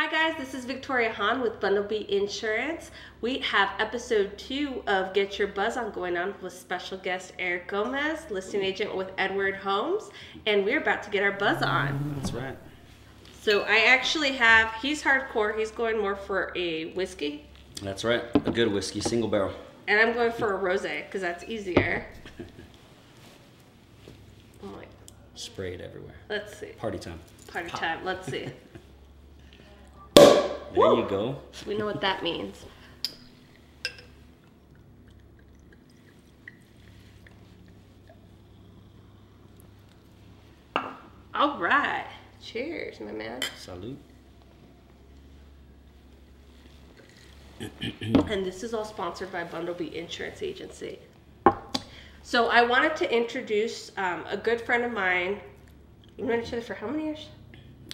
Hi guys, this is Victoria Hahn with Bundlebee Insurance. We have episode two of Get Your Buzz On going on with special guest Eric Gomez, listing agent with Edwards Homes, and we're about to get our buzz on. That's right. So I actually have, he's hardcore, he's going more for a whiskey, That's right. A good whiskey, single barrel. and I'm going for a rosé because that's easier. I'm like, Sprayed everywhere. let's see. Party time. Party time, let's see. There you go. We know what that means. All right. Cheers, my man. Salute. And this is all sponsored by Bundlebee Insurance Agency. So I wanted to introduce um, a good friend of mine. We've known each other for how many years?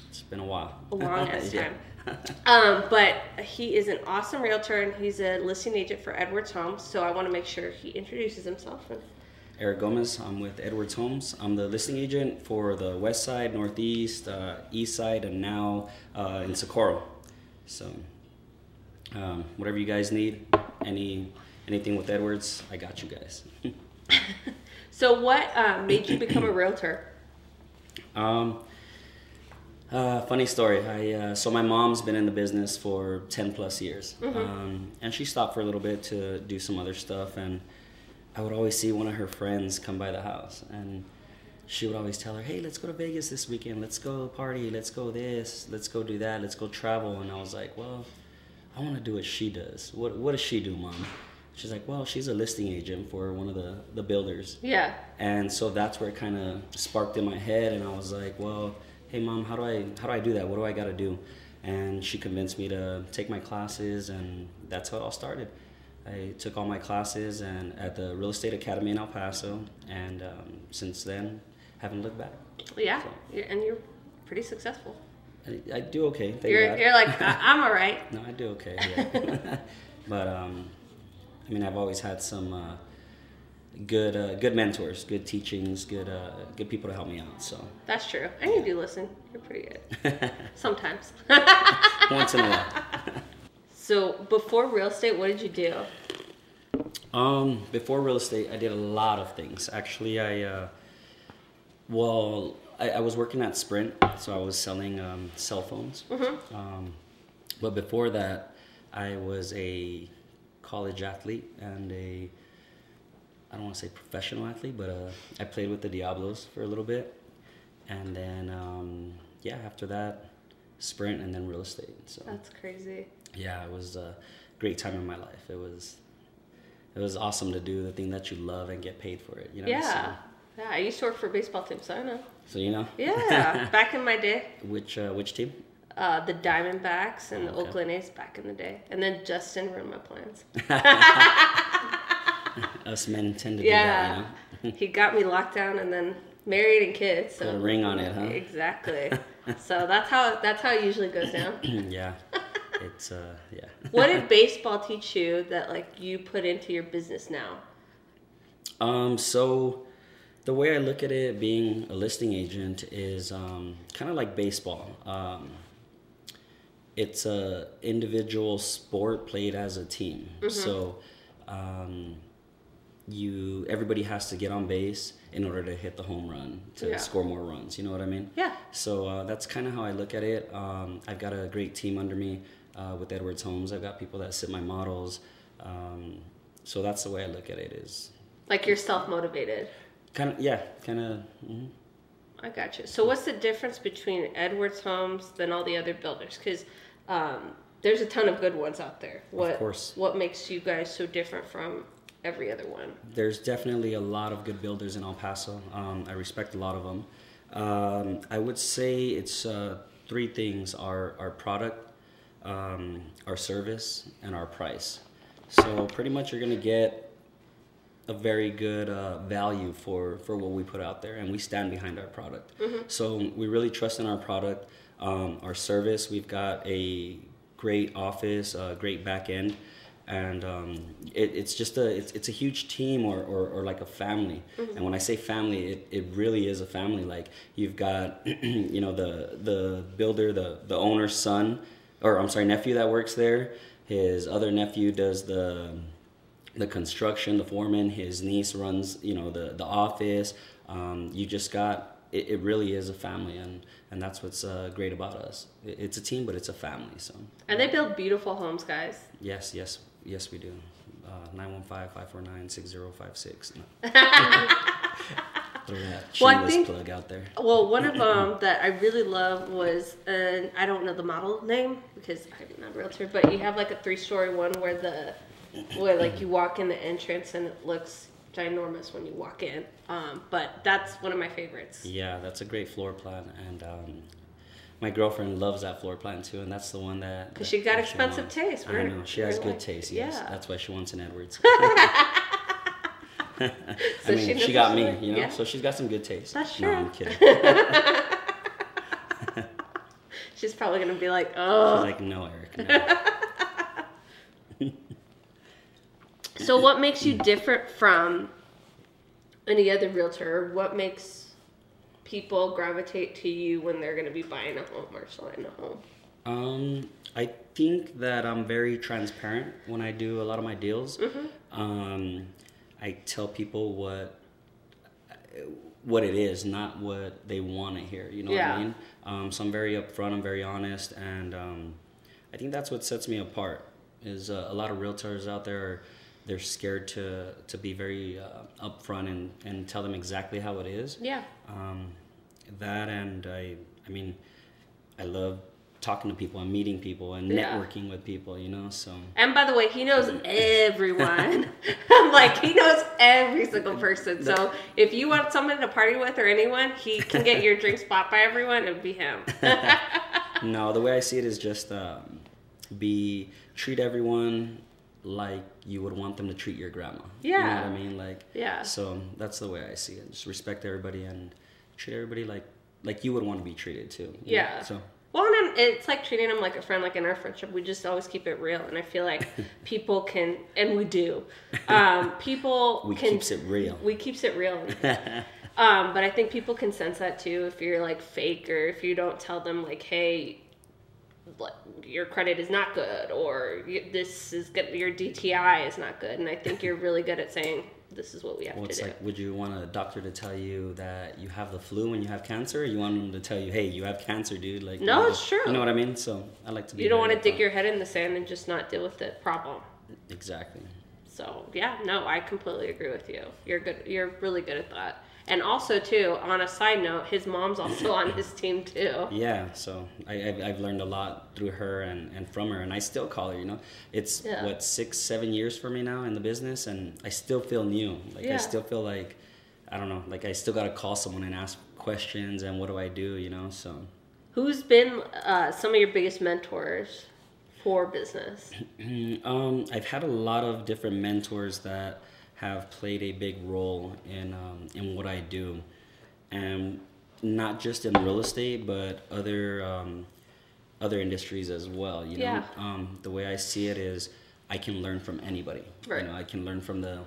It's been a while. A long ass Yeah. time. Um, but he is an awesome realtor and he's a listing agent for Edwards Homes. So I want to make sure he introduces himself. And Eric Gomez. I'm with Edwards Homes. I'm the listing agent for the west side, northeast, uh, east side, and now uh, in Socorro. So, um, whatever you guys need, any anything with Edwards, I got you guys. so, what uh, made you become a realtor? Um, uh, funny story. I uh, so my mom's been in the business for ten plus years, um, and she stopped for a little bit to do some other stuff. And I would always see one of her friends come by the house, and she would always tell her, "Hey, let's go to Vegas this weekend. Let's go party. Let's go this. Let's go do that. Let's go travel." And I was like, "Well, I want to do what she does. What What does she do, mom?" She's like, "Well, she's a listing agent for one of the the builders." Yeah. and so that's where it kind of sparked in my head and i was like well hey mom how do i how do i do that what do i got to do and she convinced me to take my classes and that's how it all started i took all my classes and at the real estate academy in el paso and um, since then haven't looked back Yeah. You're, and you're pretty successful. i, I do okay thank You're, you're like, I- I'm all right. no i do okay yeah. but um, i mean i've always had some uh, good uh, good mentors good teachings good uh, good people to help me out so That's true. And you do listen. You're pretty good. Sometimes. once in a while. so, before real estate, what did you do? Um, before real estate, I did a lot of things. Actually, I, uh, well, I, I was working at Sprint, so I was selling um, cell phones. Um, but before that, I was a college athlete and a, I don't want to say professional athlete, but uh, I played with the Diablos for a little bit. And then, um, yeah, after that, Sprint and then real estate. So That's crazy. yeah, it was a great time in my life. It was it was awesome to do the thing that you love and get paid for it. You know. Yeah. Yeah, I used to work for a baseball team, so I know. So, so you know. Yeah, back in my day. which uh, which team? Uh, the Diamondbacks and the Okay. Oakland A's back in the day. And then Justin ruined my plans. Us men tend to Yeah. do that. You know. he got me locked down and then married and kids. So Put a ring on it, huh? Exactly. so that's how that's how it usually goes down. yeah. It's uh yeah. what did baseball teach you that like you put into your business now? Um, so the way I look at it, being a listing agent, is um, kind of like baseball. Um, it's a individual sport played as a team. So um, you everybody has to get on base in order to hit the home run to Yeah. score more runs. You know what I mean? Yeah. So uh, that's kind of how I look at it. Um, I've got a great team under me uh, with Edwards Homes. I've got people that sit my models. Um, so that's the way I look at it. Is Like you're self motivated. kind of yeah, kind of. mhm. I got you. So what's the difference between Edwards Homes than all the other builders? Because um, there's a ton of good ones out there. What, course. What makes you guys so different from every other one? There's definitely a lot of good builders in El Paso. Um, I respect a lot of them. Um, I would say it's uh, three things: our our product, um, our service, and our price. So pretty much, you're gonna get a very good uh, value for for what we put out there, and we stand behind our product. So we really trust in our product, um, our service. We've got a great office, a great back end, and um, it, it's just a it's, it's a huge team or, or, or like a family. And when I say family, it, it really is a family. Like you've got you know the the builder, the the owner's son. or I'm sorry, nephew that works there. His other nephew does the the construction, the foreman. His niece runs, you know, the the office. Um, you just got it, it. Really is a family, and and that's what's uh, great about us. It, it's a team, but it's a family. So. And they build beautiful homes, guys. Yes, yes, yes, we do. Uh, 915-549-6056. Throw that Well, I think- plug out there. Well, one of them that I really love was, and I don't know the model name because I'm not a realtor, but you have like a three-story one where the, where like you walk in the entrance and it looks ginormous when you walk in. Um, but that's one of my favorites. Yeah, that's a great floor plan, and um, my girlfriend loves that floor plan too, and that's the one that. Because she got expensive wants. taste. I We're- know she has good like- taste. Yes, yeah. that's why she wants an Edwards. So I mean, she she, got me, you know, Yeah. so she's got some good taste. That's No. I'm kidding. She's She's probably gonna be like, oh. like, no, Eric. No. So, what makes you different from any other realtor? What makes people gravitate to you when they're going to be buying a home or selling a home? Um, I think that I'm very transparent when I do a lot of my deals. Mm-hmm. Um, I tell people what what it is, not what they want to hear. You know what I mean? Um, so I'm very upfront. I'm very honest, and um, I think that's what sets me apart. Is uh, a lot of realtors out there they're scared to to be very uh, upfront and and tell them exactly how it is. Yeah. Um, that and I, I mean, I love talking to people and meeting people and Yeah. networking with people. You know, so And by the way, he knows everyone. I'm like, he knows every single person. So if you want someone to party with or anyone, he can get your drink spot by everyone. It would be him. no, the way I see it is just um, be treat everyone like you would want them to treat your grandma. Yeah. You know Yeah. what I mean? Like Yeah. So that's the way I see it. Just respect everybody and treat everybody like like you would want to be treated too. you know? Yeah. So Well, and then it's like treating them like a friend. Like in our friendship, we just always keep it real, and I feel like people can, and we do. Um, people we can keeps it real. we keeps it real. um, but I think people can sense that too if you're like fake or if you don't tell them like, hey, your credit is not good or this is good, your DTI is not good. And I think you're really good at saying this is what we have Well, to it's do. like, would you want a doctor to tell you that you have the flu when you have cancer, or you want them to tell you, "Hey, you have cancer, dude"? Like, No, you know, it's true. You know what I mean? So I like to be. you don't want to dig upfront. your head in the sand and just not deal with the problem. exactly. So yeah, no, I completely agree with you. You're good. You're really good at that. And also too, on a side note, his mom's also on his team too. Yeah, so I, I've, I've learned a lot through her and, and from her, and I still call her. You know, it's Yeah. what six, seven years for me now in the business, and I still feel new. Like Yeah. I still feel like I don't know, like I still gotta call someone and ask questions and what do I do? You know, so Who's been uh, some of your biggest mentors for business? um, I've had a lot of different mentors that have played a big role in um, in what I do, and not just in real estate, but other um, other industries as well. You know, um, the way I see it is, I can learn from anybody. Right. You know, I can learn from the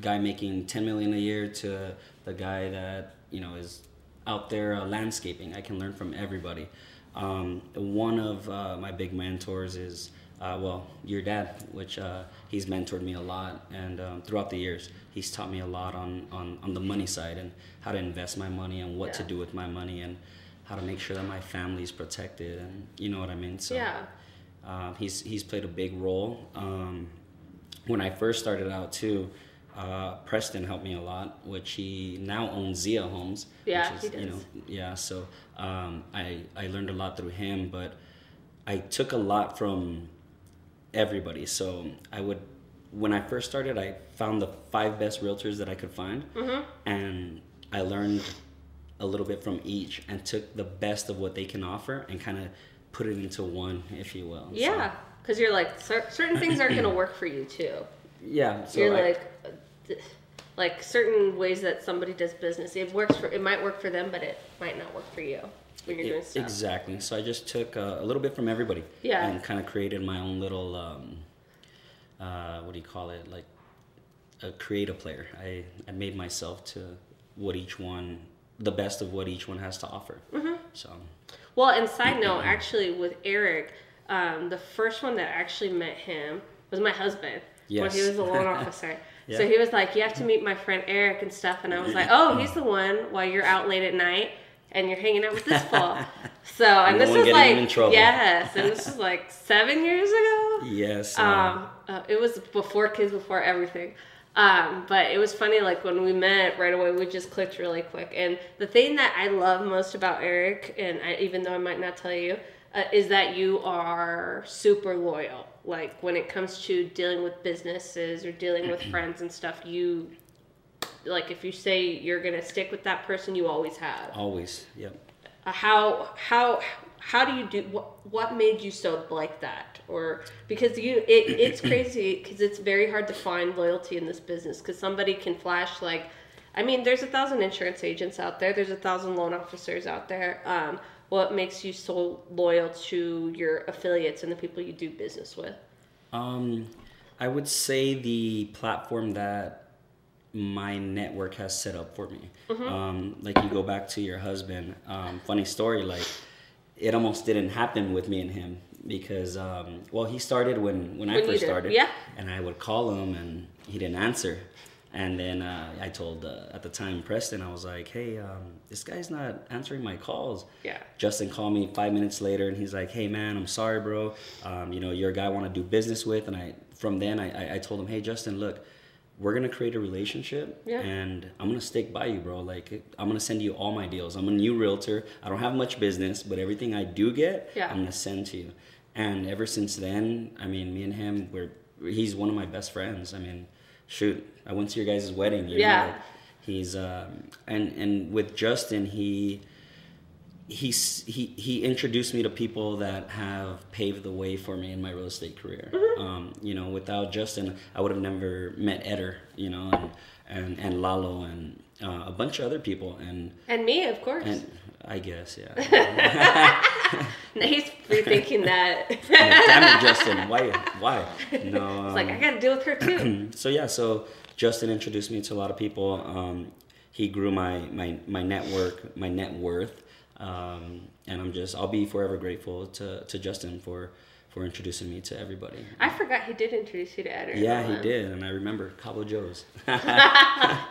guy making 10 million a year to the guy that you know is out there uh, landscaping i can learn from everybody um, one of uh, my big mentors is uh, well your dad which uh, he's mentored me a lot and um, throughout the years he's taught me a lot on, on, on the money side and how to invest my money and what to do with my money and how to make sure that my family is protected and you know what i mean so Yeah. um, he's he's played a big role. Um, when I first started out too, uh, Preston helped me a lot, which he now owns Zia Homes. Yeah, which is, he You does. know, yeah. So um, I I learned a lot through him, but I took a lot from everybody. So I would. When I first started, I found the five best realtors that I could find, Mm-hmm. and I learned a little bit from each and took the best of what they can offer and kind of put it into one, if you will. Yeah, because you're like certain things aren't going to work for you too. yeah. So you're I- like, like certain ways that somebody does business. It works for. It might work for them, but it might not work for you when you're E- doing stuff. Exactly. So I just took uh, a little bit from everybody. Yeah. And kind of created my own little, um, uh, what do you call it? Like a creative player. I, I made myself to what each one, the best of what each one has to offer. Mm-hmm. So, Well, and side note, actually, with Eric, um, the first one that actually met him was my husband when he was a loan officer. Yeah. So he was like, "You have to meet my friend Eric and stuff," and I was like, "Oh, he's the one while you're out late at night and you're hanging out with this fool." So and No this was like yes, and this was like seven years ago. Yes. uh, Um, uh, it was before kids, before everything. Um, but it was funny, like when we met right away, we just clicked really quick. And the thing that I love most about Eric, and I, even though I might not tell you, uh, is that you are super loyal. Like when it comes to dealing with businesses or dealing with friends and stuff, you like if you say you're gonna stick with that person, you always have always. Yep. uh, how how how do you do what what made you so like that or because you it, it's crazy because it's very hard to find loyalty in this business because somebody can flash like i mean there's a thousand insurance agents out there there's a thousand loan officers out there um, what makes you so loyal to your affiliates and the people you do business with Um, I would say the platform that my network has set up for me. Mm-hmm. Um, like you go back to your husband. Um, funny story. Like it almost didn't happen with me and him because um, well, he started when when I When you first started. yeah. And I would call him and he didn't answer. And then uh, I told uh, at the time Preston, I was like, "Hey, um, this guy's not answering my calls." Yeah. Justin called me five minutes later, and he's like, "Hey, man, I'm sorry, bro. Um, you know, you're a guy I want to do business with." And I, from then, I, I, I told him, "Hey, Justin, look, we're gonna create a relationship, Yeah. and I'm gonna stick by you, bro. Like, I'm gonna send you all my deals. I'm a new realtor. I don't have much business, but everything I do get, Yeah. I'm gonna send to you." And ever since then, I mean, me and him, we're he's one of my best friends. I mean, shoot, I went to your guys' wedding. You Yeah. Know, like, he's um, and and with Justin, he he's he he introduced me to people that have paved the way for me in my real estate career. Um, you know, without Justin, I would have never met Eder. You know, and and, and Lalo and uh, a bunch of other people, and and me of course and I guess yeah. Now he's rethinking that it's Damn it, Justin! Why why? No. It's like i gotta deal with her too so yeah, so Justin introduced me to a lot of people. Um, he grew my, my my network, my net worth, um, and I'm just I'll be forever grateful to, to Justin for for introducing me to everybody. i forgot he did introduce you to Eder Yeah, he did, and I remember Cabo Joe's.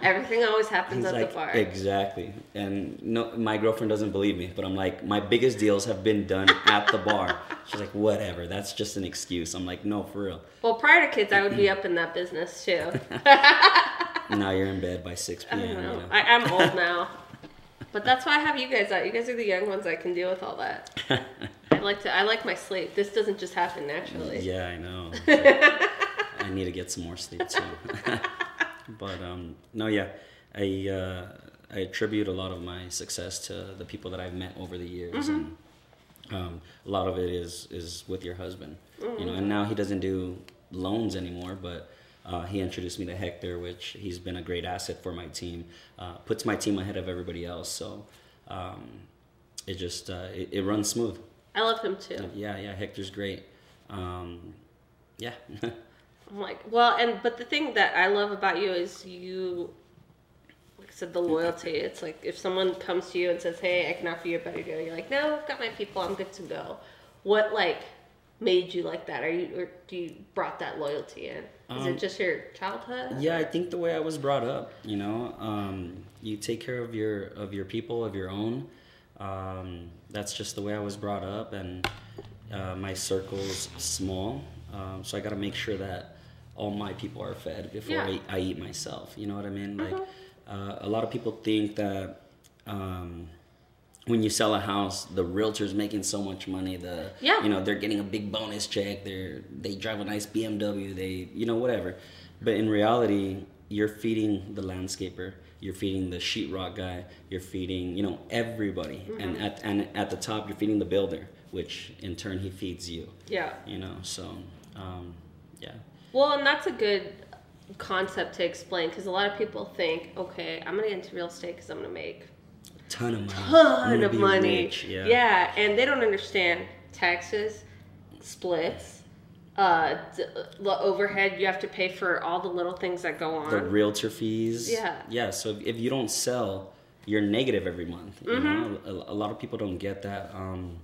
everything always happens at like, the bar exactly, and no, my girlfriend doesn't believe me, but I'm like, my biggest deals have been done at the bar. She's like, whatever, that's just an excuse. I'm like, no, for real. Well, prior to kids, I would be up in that business too. Now you're in bed by 6 I p.m. don't you know. know? I, I'm old now, but that's why I have you guys out. You guys are the young ones that can deal with all that. I like to. I like my sleep. This doesn't just happen naturally. Yeah, I know. I need to get some more sleep too. but um, no, yeah, I uh, I attribute a lot of my success to the people that I've met over the years, and um, a lot of it is is with your husband. You know, and now he doesn't do loans anymore, but. Uh, he introduced me to Hector, which he's been a great asset for my team. Uh, puts my team ahead of everybody else, so um, it just uh, it, it runs smooth. I love him too. Yeah, yeah, Hector's great. Um, yeah. I'm like, well, and but the thing that I love about you is you, like I said, the loyalty. It's like if someone comes to you and says, "Hey, I can offer you a better deal," you're like, "No, I've got my people. I'm good to go." What like made you like that? Are you or do you brought that loyalty in? Is Um, it just your childhood? yeah, I think the way I was brought up, you know, um, you take care of your of your people, of your own. Um, that's just the way I was brought up, and uh, my circle's small, um, so I got to make sure that all my people are fed before Yeah. I, I eat myself. You know what I mean? Like, Mhm. uh, a lot of people think that. Um, when you sell a house, the realtor's making so much money. The Yeah. you know they're getting a big bonus check. They're they drive a nice BMW. They you know whatever. But in reality, you're feeding the landscaper. You're feeding the sheetrock guy. You're feeding you know everybody. And at and at the top, you're feeding the builder, which in turn he feeds you. Yeah. You know so um, yeah. Well, and that's a good concept to explain because a lot of people think, okay, I'm gonna get into real estate because I'm gonna make Ton of money. Ton of money. rich, Yeah. yeah, and they don't understand taxes, splits, uh, the overhead. You have to pay for all the little things that go on. the realtor fees. Yeah. Yeah. So if, you don't sell, you're negative every month. You Mm-hmm. know, a, a lot of people don't get that. Um,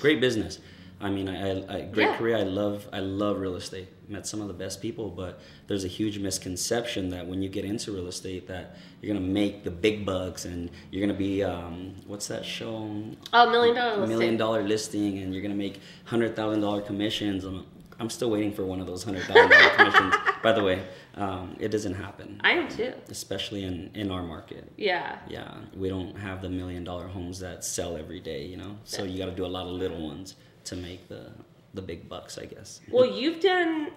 great business. I mean, I, I, great Yeah. career. I love I love real estate. Met some of the best people, but there's a huge misconception that when you get into real estate, that you're gonna make the big bucks and you're gonna be um, what's that show? Oh, million dollar listing. Million dollar listing, and you're gonna make hundred thousand dollar commissions. I'm, I'm still waiting for one of those hundred thousand dollar commissions. By the way, um, it doesn't happen, I am too. especially in in our market. Yeah. Yeah, we don't have the million dollar homes that sell every day, you know. So you got to do a lot of little ones to make the the big bucks, I guess. Well, you've done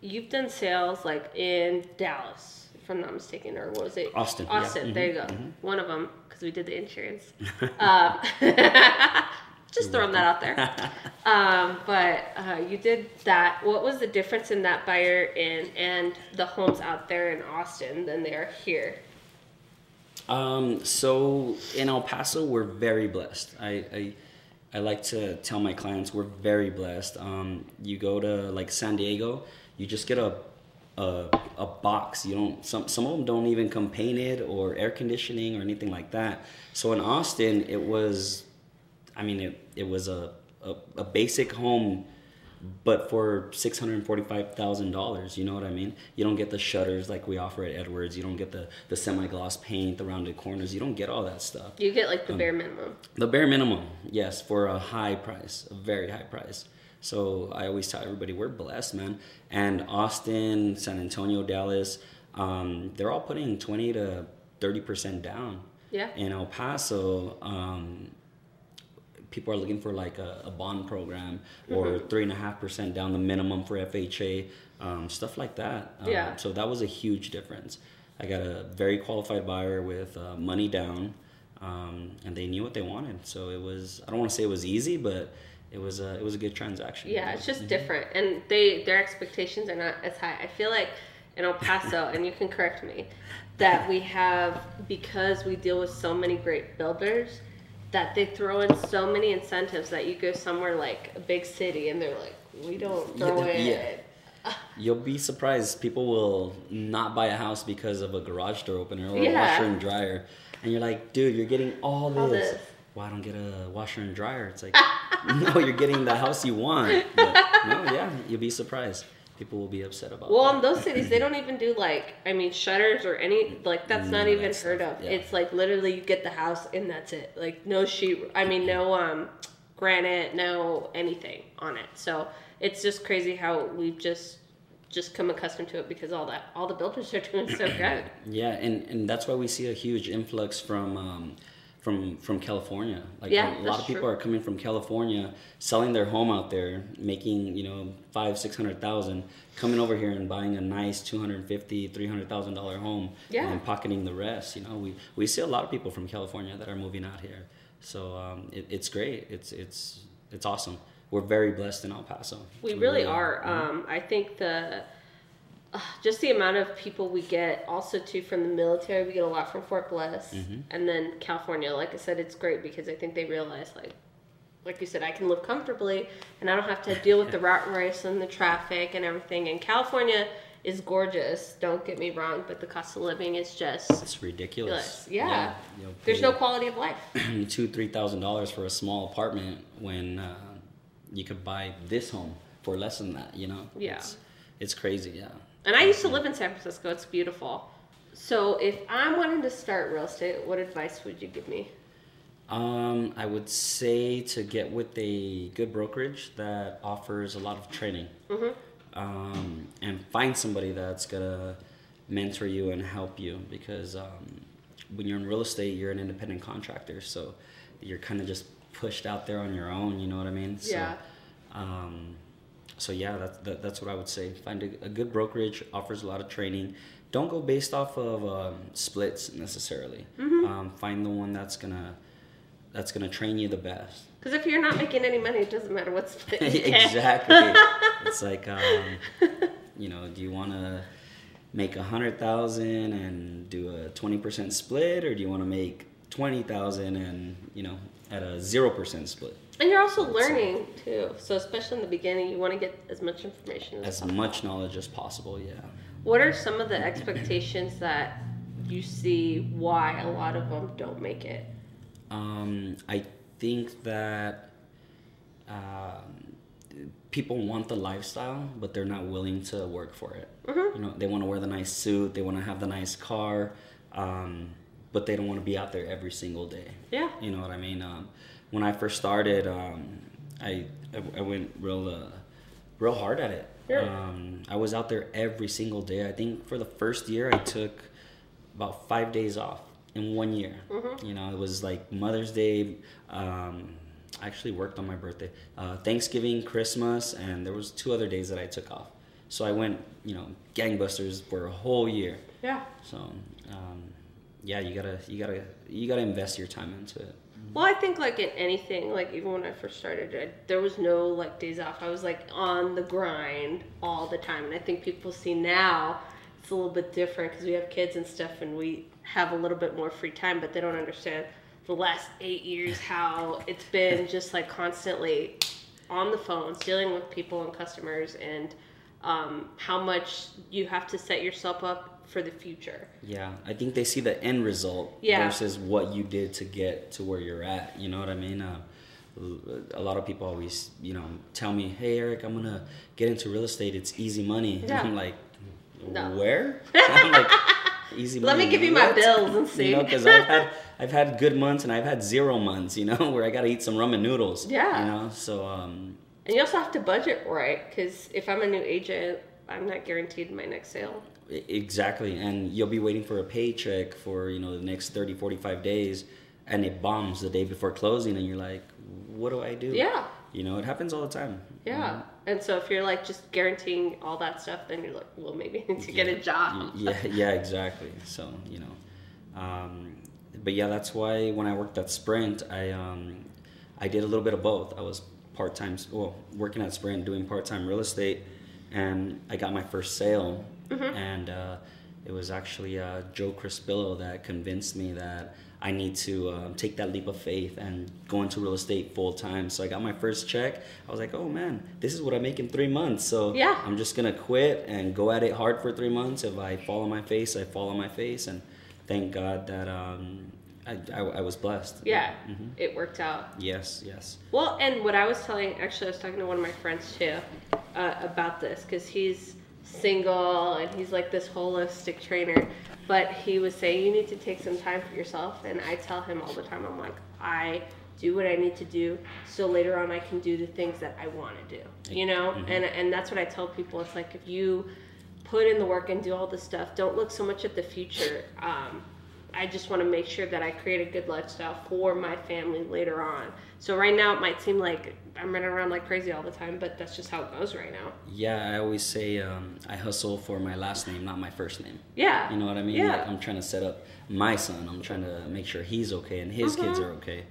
you've done sales like in Dallas, if I'm not mistaken, or what was it? Austin, yeah. Austin. There you go. Mhm, One of them because we did the insurance. um, just throwing that out there. Um, but uh, you did that. What was the difference in that buyer in and the homes out there in Austin than they are here? Um, so in El Paso, we're very blessed. I, I I like to tell my clients we're very blessed. Um, you go to like San Diego, you just get a a, a box. You don't some some of them don't even come painted or air conditioning or anything like that. So in Austin, it was, I mean, it it was a a, a basic home. But for six hundred and forty-five thousand dollars, you know what I mean. You don't get the shutters like we offer at Edwards. You don't get the the semi-gloss paint, the rounded corners. You don't get all that stuff. You get like Um, the bare minimum. The bare minimum, yes, for a high price, a very high price. So I always tell everybody we're blessed, man. And Austin, San Antonio, Dallas, um, they're all putting twenty to thirty percent down. Yeah. In El Paso, um, people are looking for like a, a bond program or Mm-hmm. three and a half percent down the minimum for FHA, um, stuff like that. Um, Yeah. So that was a huge difference. I got a very qualified buyer with uh, money down, um, and they knew what they wanted. So it was I don't want to say it was easy, but it was a it was a good transaction. Yeah, it's just different, and they their expectations are not as high. I feel like in El Paso, and you can correct me, that we have because we deal with so many great builders, that they throw in so many incentives that you go somewhere like a big city, and they're like, we don't throw Yeah, in. yeah. You'll be surprised. People will not buy a house because of a garage door opener or a washer and dryer. And you're like, dude, you're getting all this. All this. Why don't get a washer and dryer? It's like, no, you're getting the house you want. But no, yeah, you'll be surprised. People will be upset about Well, that. in those cities, they don't even do like, I mean, shutters or any, like, that's None not of even that heard stuff, of. yeah. It's like literally you get the house and that's it. Like, no sheet, I mean, no um, granite, no anything on it. So it's just crazy how we've just just come accustomed to it because all that all the builders are doing so good. Yeah, and, and that's why we see a huge influx from um, from from California. Like Yeah, a lot of people true. are coming from California, selling their home out there, making you know five six hundred thousand, coming over here and buying a nice two hundred fifty three hundred thousand dollar home, Yeah. and pocketing the rest. You know, we we see a lot of people from California that are moving out here, so um, it, it's great. It's it's it's awesome. We're very blessed in El Paso. We really are. Um, I think the uh, just the amount of people we get, also too from the military, we get a lot from Fort Bliss, and then California. Like I said, it's great because I think they realize, like, like you said, I can live comfortably, and I don't have to deal with the rat race and the traffic and everything. And California is gorgeous. Don't get me wrong, but the cost of living is just It's ridiculous. Yeah. you know, there's no quality of life. two three thousand dollars for a small apartment when uh, you could buy this home for less than that you know Yeah. it's, it's crazy yeah And I used to live in San Francisco. It's beautiful. So if I'm wanting to start real estate, what advice would you give me? um, i would say to get with a good brokerage that offers a lot of training um, and find somebody that's gonna mentor you and help you because um, when you're in real estate you're an independent contractor so you're kind of just pushed out there on your own you know what i mean Yeah. so um, so yeah that's that, that's what i would say. Find a, a good brokerage offers a lot of training. Don't go based off of um, splits necessarily. Um, find the one that's gonna that's gonna train you the best. Because if you're not making any money, it doesn't matter what split exactly. it's like, um, you know, do you want to make a hundred thousand and do a twenty percent split, or do you want to make twenty thousand and you know at a zero percent split? And you're also learning too. So especially in the beginning, you want to get as much information as, As possible. much knowledge as possible. Yeah. What are some of the expectations that you see why a lot of them don't make it? Um, I think that um, people want the lifestyle, but they're not willing to work for it. Mm-hmm. You know, they want to wear the nice suit, they want to have the nice car, um, but they don't want to be out there every single day. Yeah. You know what I mean? Um, when I first started, um, I, I I went real uh, real hard at it. Yeah. Um, I was out there every single day. I think for the first year, I took about five days off in one year. Mm-hmm. You know, it was like Mother's Day. Um, I actually worked on my birthday, uh, Thanksgiving, Christmas, and there was two other days that I took off. So I went, you know, gangbusters for a whole year. Yeah. So um, yeah, you gotta you gotta you gotta invest your time into it. Well, I think like in anything, like even when I first started, I, there was no like days off. I was like on the grind all the time, and I think people see now it's a little bit different because we have kids and stuff, and we have a little bit more free time, but they don't understand the last eight years how it's been just like constantly on the phones, dealing with people and customers, and um, how much you have to set yourself up for the future. Yeah, I think they see the end result Yeah. versus what you did to get to where you're at. You know what I mean? Uh, a lot of people always, you know, tell me, "Hey, Eric, I'm gonna get into real estate. It's easy money." Yeah. And I'm like, No. "Where?" I'm like, "Easy Let money." me give you my bills and see. You know, because I've had I've had good months and I've had zero months. You know, where I gotta eat some ramen noodles. Yeah. You know, so um, And you also have to budget right because if I'm a new agent, I'm not guaranteed my next sale. Exactly. And you'll be waiting for a paycheck for, you know, the next 30, 45 days and it bombs the day before closing and you're like, what do I do? Yeah. You know, it happens all the time. Yeah. And so if you're like just guaranteeing all that stuff, then you're like, well, maybe I need to get a job. Yeah, yeah, exactly. So, you know, um, but yeah, that's why when I worked at Sprint, I, um, I did a little bit of both. I was part-time, well, working at Sprint, doing part-time real estate and I got my first sale and, uh, it was actually uh, Joe Crispillo that convinced me that I need to um, take that leap of faith and go into real estate full time. So I got my first check. I was like, oh man, this is what I make in three months. So Yeah. I'm just gonna quit and go at it hard for three months. If I fall on my face, I fall on my face. And thank God that um, I, I, I was blessed. Yeah. hmm It worked out. Yes, yes. Well, and what I was telling, actually, I was talking to one of my friends too uh, about this because he's single and he's like this holistic trainer. But he was saying you need to take some time for yourself, and I tell him all the time, I'm like, I do what I need to do so later on I can do the things that I want to do. You know, and and that's what I tell people. It's like if you put in the work and do all the stuff, don't look so much at the future. Um, I just want to make sure that I create a good lifestyle for my family later on. So right now it might seem like I'm running around like crazy all the time, but that's just how it goes right now. Yeah, I always say um, I hustle for my last name, not my first name. Yeah. You know what I mean? Yeah. Like I'm trying to set up my son. I'm trying to make sure he's okay and his kids are okay.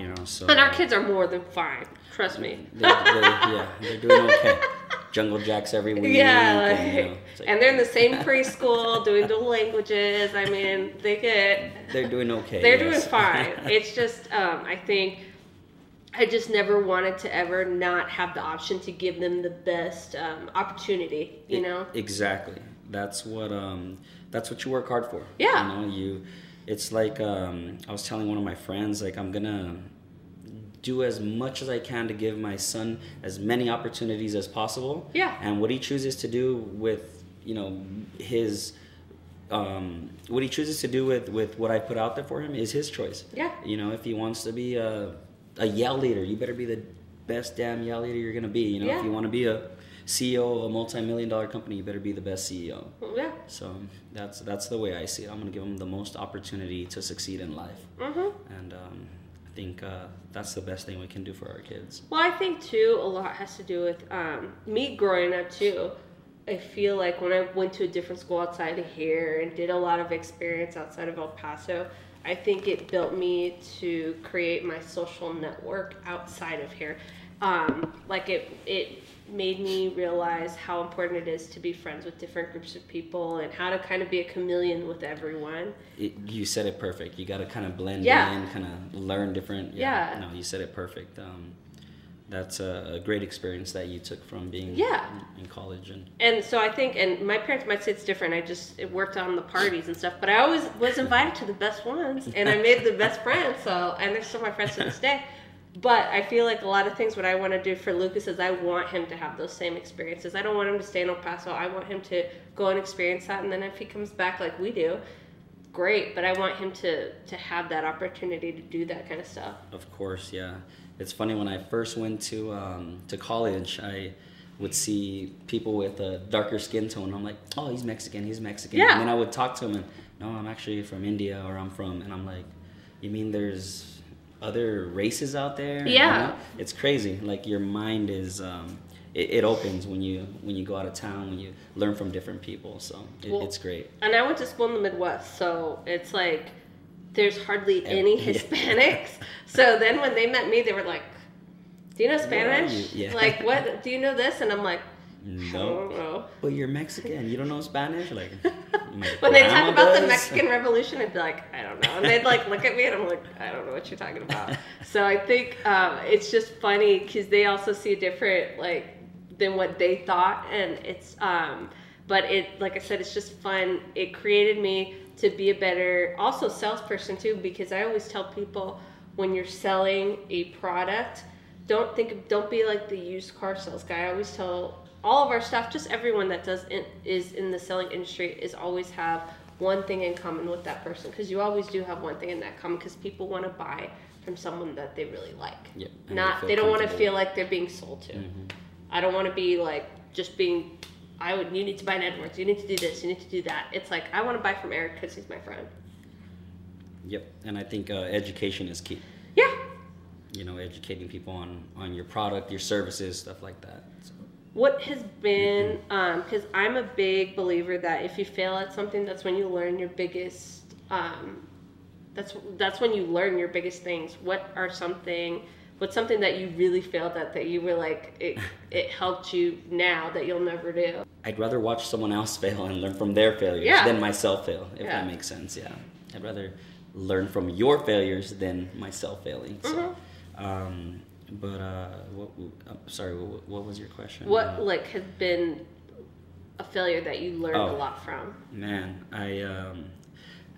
You know, so Mm-hmm. and our kids are more than fine. Trust me. They, they, yeah, they're doing okay. Jungle jacks every week. Yeah, like, and, you know, like, and they're in the same preschool doing dual languages. I mean, they get they're doing okay. they're yes. doing fine. It's just um, I think I just never wanted to ever not have the option to give them the best um, opportunity. You E- know? exactly that's what um that's what you work hard for Yeah. you know you it's like um i was telling one of my friends like i'm gonna do as much as i can to give my son as many opportunities as possible Yeah. and what he chooses to do with you know his um, what he chooses to do with, with what I put out there for him is his choice. Yeah. You know, if he wants to be a, a yell leader, you better be the best damn yell leader you're gonna be. You know, Yeah. if you want to be a CEO of a multi-million dollar company, you better be the best CEO. Yeah. So that's that's the way I see it. I'm gonna give him the most opportunity to succeed in life, hmm and um, think uh, that's the best thing we can do for our kids. Well, I think too, a lot has to do with um, me growing up too. I feel like when I went to a different school outside of here and did a lot of experience outside of El Paso, I think it built me to create my social network outside of here. Um, like it, it made me realize how important it is to be friends with different groups of people and how to kind of be a chameleon with everyone. It, you said it perfect. You got to kind of blend Yeah. in, kind of learn different. Yeah. No, you said it perfect. Um, that's a, a great experience that you took from being Yeah. in, in college and And so I think, and my parents might say it's different. I just it worked on the parties and stuff, but I always was invited to the best ones, and I made the best friends. So, and they're still my friends to this day. But I feel like a lot of things what I want to do for Lucas is I want him to have those same experiences. I don't want him to stay in El Paso. I want him to go and experience that, and then if he comes back like we do, great. But I want him to to have that opportunity to do that kind of stuff. Of course, yeah. It's funny when I first went to um, to college, I would see people with a darker skin tone. I'm like, oh, he's Mexican. He's Mexican. Yeah. And then I would talk to him and, no, I'm actually from India or I'm from, and I'm like, you mean there's other races out there? Yeah. You know? It's crazy. Like your mind is. Um, it, it opens when you when you go out of town when you learn from different people so it, Well, it's great And I went to school in the Midwest, so it's like there's hardly any. Hispanics. so then when they met me, they were like, "Do you know Spanish? you?" Yeah. Like what? Do you know this?" And I'm like, "I no don't but you're mexican you don't know spanish like When they talk grandma about the. Mexican Revolution, I'd be like, I don't know. And they'd like look at me and I'm like, I don't know what you're talking about. So I think um, it's just funny because they also see a different like than what they thought, and it's um, but it like I said, it's just fun. It created me to be a better also salesperson too because I always tell people when you're selling a product, don't think don't be like the used car sales guy. I always tell all of our staff, just everyone that does in, is in the selling industry, is always have one thing in common with that person because you always do have one thing in that common because people want to buy from someone that they really like. Yep, and they Not feel they, don't want to feel like they're being sold to. Mhm. I don't want to be like just being. I would. You need to buy an Edwards. You need to do this. You need to do that. It's like I want to buy from Eric because he's my friend. Yep, and I think uh, education is key. Yeah. You know, educating people on on your product, your services, stuff like that. So, What has been, because I'm a big believer that if you fail at something, that's when you learn your biggest. Um, that's that's when you learn your biggest things. What are something? What's something that you really failed at that you were like it? It helped you now that you'll never do. I'd rather watch someone else fail and learn from their failures Yeah. than myself fail, if Yeah. that makes sense. Yeah, I'd rather learn from your failures than myself failing. So, Mm-hmm. um, but uh, what? I'm sorry, what, what was your question? What Uh, like has been a failure that you learned a Oh. lot from? Man, I um,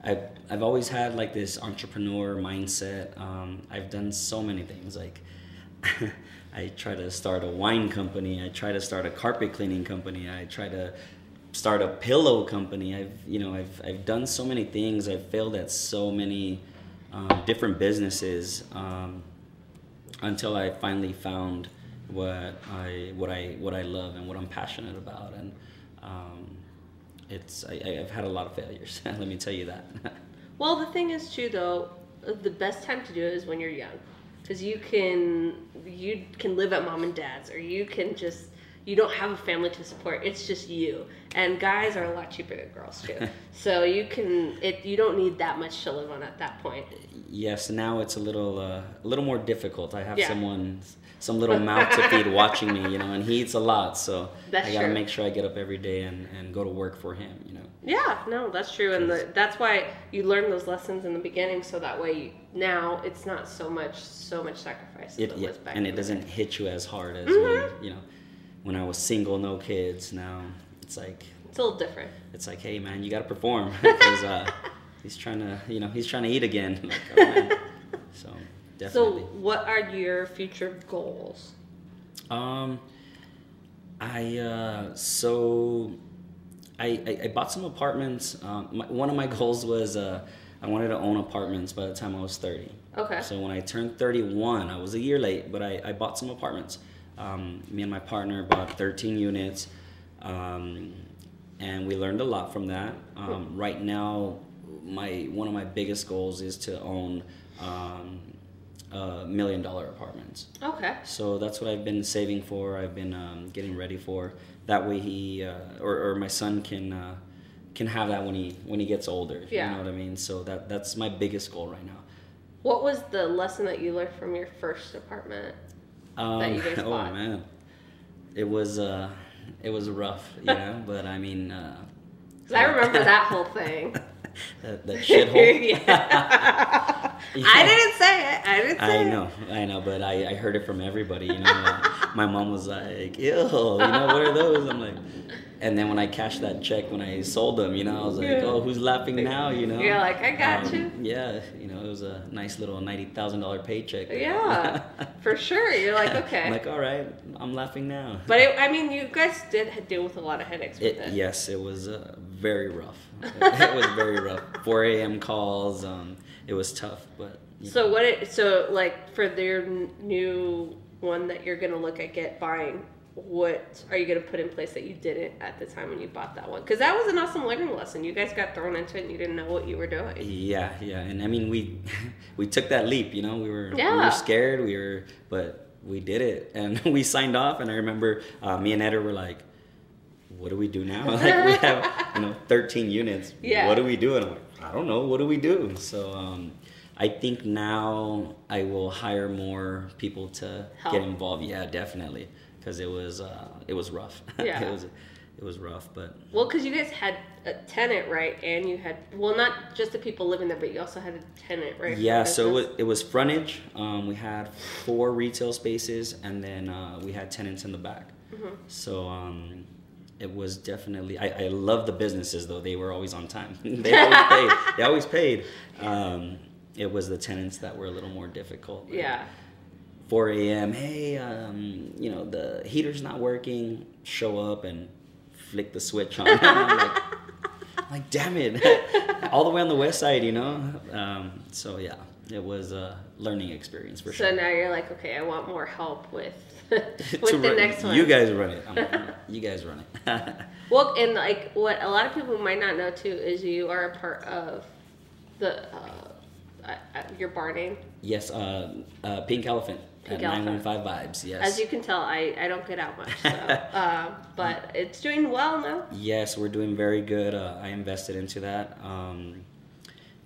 I've I've always had like this entrepreneur mindset. Um, I've done so many things. Like I try to start a wine company. I try to start a carpet cleaning company. I try to start a pillow company. I've you know I've I've done so many things. I've failed at so many um, different businesses um, until I finally found what I what I what I love and what I'm passionate about and. Um, it's I, I've had a lot of failures. Let me tell you that. Well, the thing is too, though, the best time to do it is when you're young, because you can you can live at mom and dad's, or you can just you don't have a family to support. It's just you, and guys are a lot cheaper than girls too. so you can it you don't need that much to live on at that point. yes, now it's a little uh, a little more difficult. I have Yeah. someone some little mouth to feed watching me, you know, and he eats a lot, so That's I gotta true. make sure I get up every day and, and go to work for him, you know. Yeah, no, that's true, and the, that's why you learn those lessons in the beginning, so that way you, now it's not so much so much sacrifice. It, yeah, was back and it doesn't hit you as hard as Mhm. when you know when I was single, no kids. Now it's like It's a little different. it's like, hey man, you gotta perform because uh, he's trying to you know he's trying to eat again. Like, oh. So definitely. So, what are your future goals? Um, I uh, so I, I I bought some apartments. Um, my, one of my goals was uh, I wanted to own apartments by the time I was thirty. Okay. So when I turned thirty-one, I was a year late, but I, I bought some apartments. Um, me and my partner bought thirteen units, um, and we learned a lot from that. Um, right now, my one of my biggest goals is to own um, uh, million dollar apartments. Okay. So that's what I've been saving for. I've been um, getting ready for. That way, he uh, or, or my son can uh, can have that when he when he gets older. Yeah. You know what I mean. So that that's my biggest goal right now. What was the lesson that you learned from your first apartment? Um, you guys oh bought. man, it was uh, it was rough, you know. but I mean, uh, I remember that whole thing. that, that shithole. Yeah. I didn't say it. I didn't say I it. know, I know, but I, I heard it from everybody. You know, my mom was like, "Ew, you know what are those?" I'm like, and then when I cashed that check when I sold them, you know, I was like, Yeah. "Oh, who's laughing now?" You know. Um, You're like, "I got you." Yeah, you know, it was a nice little ninety thousand dollar paycheck. Yeah, for sure. You're like, okay. I'm like, all right, I'm laughing now. but it, I mean, you guys did deal with a lot of headaches with It, it. yes, it was uh, very rough. it was very rough. 4 a.m. calls. Um, it was tough, but So what? It, so like for their n- new one that you're gonna look at get buying, what are you gonna put in place that you didn't at the time when you bought that one? Because that was an awesome learning lesson. You guys got thrown into it and you didn't know what you were doing. Yeah, yeah, and I mean we we took that leap. You know, we were we were scared. We were, but we did it, and we signed off. And I remember uh, me and Eder were like, "What do we do now? like we have you know 13 units. Yeah. What do we do?" And I'm like, "I don't know. What do we do?" So. um I think now I will hire more people to Help. get involved. Yeah, definitely, because it was uh, it was rough. Yeah. it was it was rough, but Well, because you guys had a tenant, right? And you had well, not just the people living there, but you also had a tenant, right? Yeah, so it was, it was frontage. Um, we had four retail spaces, and then uh, we had tenants in the back. Mm-hmm. So um, it was definitely. I, I love the businesses though; they were always on time. they always paid. They always paid. Um, it was the tenants that were a little more difficult. Like, yeah. 4 a.m. Hey, um, you know the heater's not working. Show up and flick the switch on. Like, like, damn it! All the way on the west side, you know. Um, so yeah, it was a learning experience for So sure. So now you're like, okay, I want more help with with the run- next one. You guys run it. Like, you guys run it. Well, and like what a lot of people might not know too is you are a part of the uh, uh, uh, your bar name. yes, uh, uh, Pink Elephant Pink at Elephant. 915 Vibes. Yes. As you can tell, I, I don't get out much, so, uh, but it's doing well now. Yes, we're doing very good. Uh, I invested into that. Um,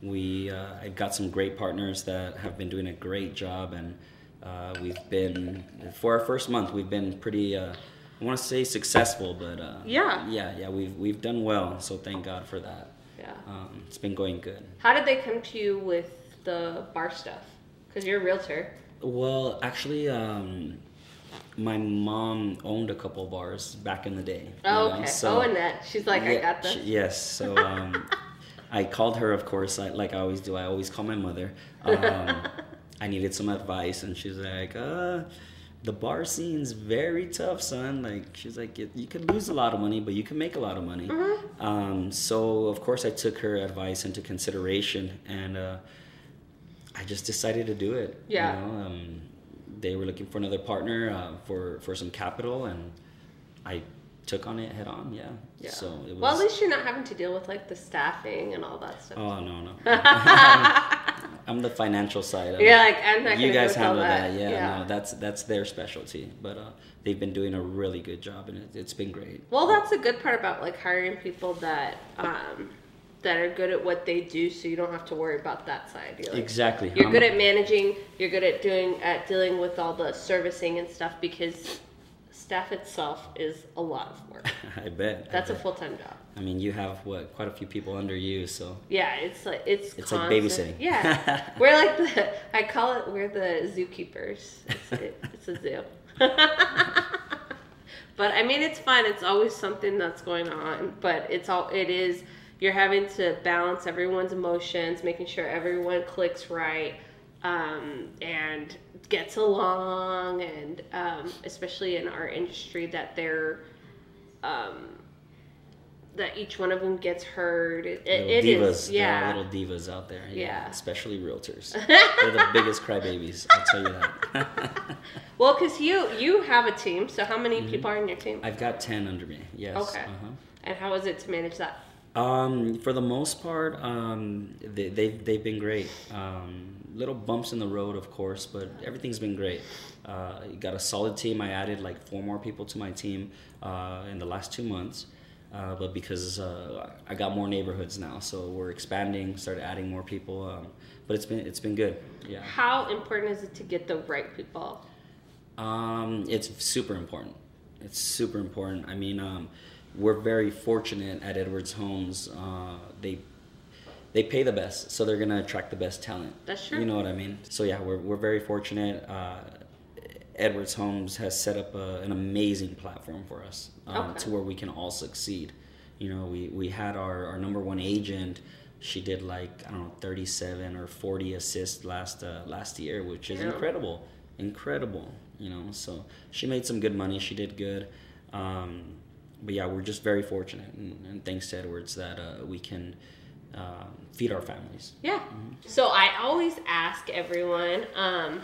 we uh, I've got some great partners that have been doing a great job, and uh, we've been for our first month. We've been pretty. Uh, I want to say successful, but uh, Yeah. yeah, yeah. We've we've done well, so thank God for that. Yeah. Um, it's been going good. How did they come to you with the bar stuff? Because you're a realtor. Well, actually, um, my mom owned a couple bars back in the day. Oh, know, okay. so- oh, Annette. She's like, I got this. she- yes. So um, I called her, of course, I, like I always do. I always call my mother. Um, I needed some advice, and she's like, uh, "The bar scene's very tough, son. Like, she's like, you you could lose a lot of money, but you can make a lot of money." Mm-hmm. Um, so of course, I took her advice into consideration, and uh, I just decided to do it. Yeah. You know, um, they were looking for another partner uh, for for some capital, and I took on it head on. Yeah. Yeah. So it was. Well, at least you're not having to deal with like the staffing and all that stuff. Oh no no. I'm the financial side. Of it. like, I'm not you guys deal with all handle that. that. Yeah, Yeah. no, that's that's their specialty. But uh, they've been doing a really good job, and it, it's been great. Well, that's the good part about like hiring people that um, that are good at what they do, so you don't have to worry about that side. You're, like, Exactly. you're I'm- good um, at managing. You're good at doing at dealing with all the servicing and stuff because staff itself is a lot of work. I bet. I That's a full time job. I mean, you have what quite a few people under you, so Yeah, it's like it's It's like babysitting. Yeah, we're like the I call it we're the zookeepers. It's, it, it's a zoo. but I mean, it's fun. It's always something that's going on. But it's all it is. You're having to balance everyone's emotions, making sure everyone clicks right, um, and gets along, and um, especially in our industry, that they're. Um, that each one of them gets heard. It, it divas. is, yeah. little divas out there. Yeah. Especially realtors. They're the biggest crybabies. I'll tell you that. Well, because you you have a team, so how many people are in your team? I've got ten under me. Yes. Okay. Uh-huh. And how is it to manage that? Um, for the most part, um, they, they've, they've been great. Um, little bumps in the road, of course, but everything's been great. Uh, you got a solid team. I added like four more people to my team uh, in the last two months. Uh, but because uh, I got more neighborhoods now, so we're expanding, started adding more people. Um, but it's been it's been good. Yeah. How important is it to get the right people? Um, it's super important. It's super important. I mean, um, we're very fortunate at Edwards Homes. Uh, they they pay the best, so they're gonna attract the best talent. That's true. You know what I mean? So yeah, we're we're very fortunate. Uh, Edwards Homes has set up a, an amazing platform for us um, Okay. to where we can all succeed. You know, we, we had our, our number one agent. She did like I don't know, thirty seven or forty assists last uh, last year, which is Yeah. incredible, incredible. You know, so she made some good money. She did good. Um, but yeah, we're just very fortunate, and, and thanks to Edwards that uh, we can uh, feed our families. Yeah. So I always ask everyone, um,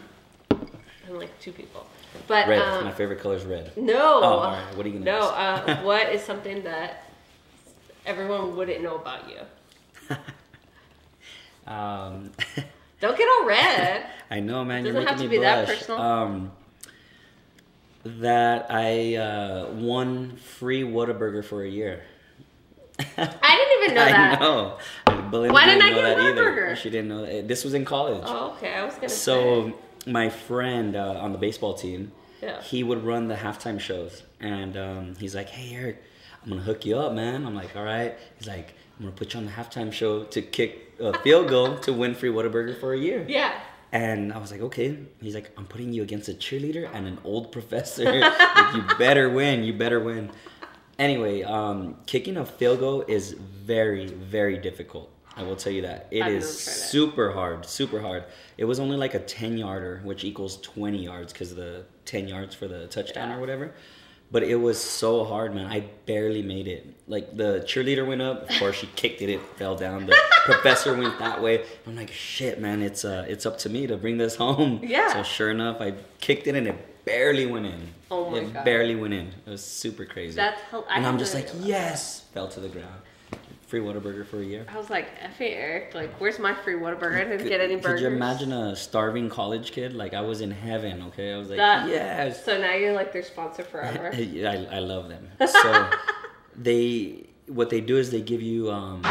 I'm like two people, but Red, um, my favorite color is red. no, Oh, all right. What are you gonna no. Uh, what is something that everyone wouldn't know about you? Um, Don't get all red. I know, man. Doesn't you're making have to me be that personal. Um, that I uh, won free Whataburger for a year. I didn't even know that. I know. Belinda Why didn't didn't I know get that either. She didn't know that. This was in college. Oh, okay. I was gonna say. So my friend uh, on the baseball team, Yeah. he would run the halftime shows, and um, he's like, "Hey Eric, I'm gonna hook you up, man." I'm like, "All right." He's like, "I'm gonna put you on the halftime show to kick a field goal to win free Whataburger for a year." Yeah. And I was like, "Okay." He's like, "I'm putting you against a cheerleader and an old professor. like, you better win. You better win." Anyway, um, kicking a field goal is very, very difficult. I will tell you that it I've is super hard, super hard. It was only like a ten yarder, which equals twenty yards because the ten yards for the touchdown Yeah. or whatever. But it was so hard, man. I barely made it. Like the cheerleader went up, of course she kicked it, it fell down. The professor went that way. I'm like, shit, man. It's uh, it's up to me to bring this home. Yeah. So sure enough, I kicked it and it barely went in. Oh my it God. barely went in. It was super crazy. That's hel- and I'm just like, yes, fell to the ground. Free Whataburger for a year. I was like, F Eric, like, where's my free Whataburger? I didn't get any burgers. Could you imagine a starving college kid? Like I was in heaven. Okay, I was like, That- yes. So now you're like their sponsor forever. I, I love them. So they what they do is they give you um,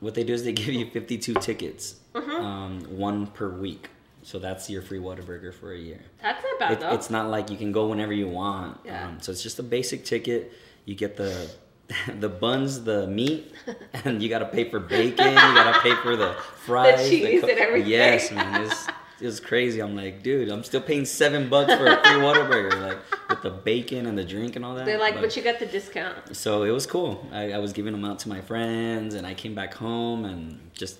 what they do is they give you 52 tickets, Mm-hmm. um, one per week. So that's your free Whataburger for a year. That's not bad It, though. it's not like you can go whenever you want. Yeah. Um, so it's just a basic ticket. You get the the buns, the meat, and you gotta pay for bacon. You gotta pay for the fries, the cheese and everything. Yes, man. It's it was crazy. I'm like, dude, I'm still paying seven bucks for a free Whataburger, like with the bacon and the drink and all that. They're like, but you got the discount. So it was cool. I, I was giving them out to my friends, and I came back home and just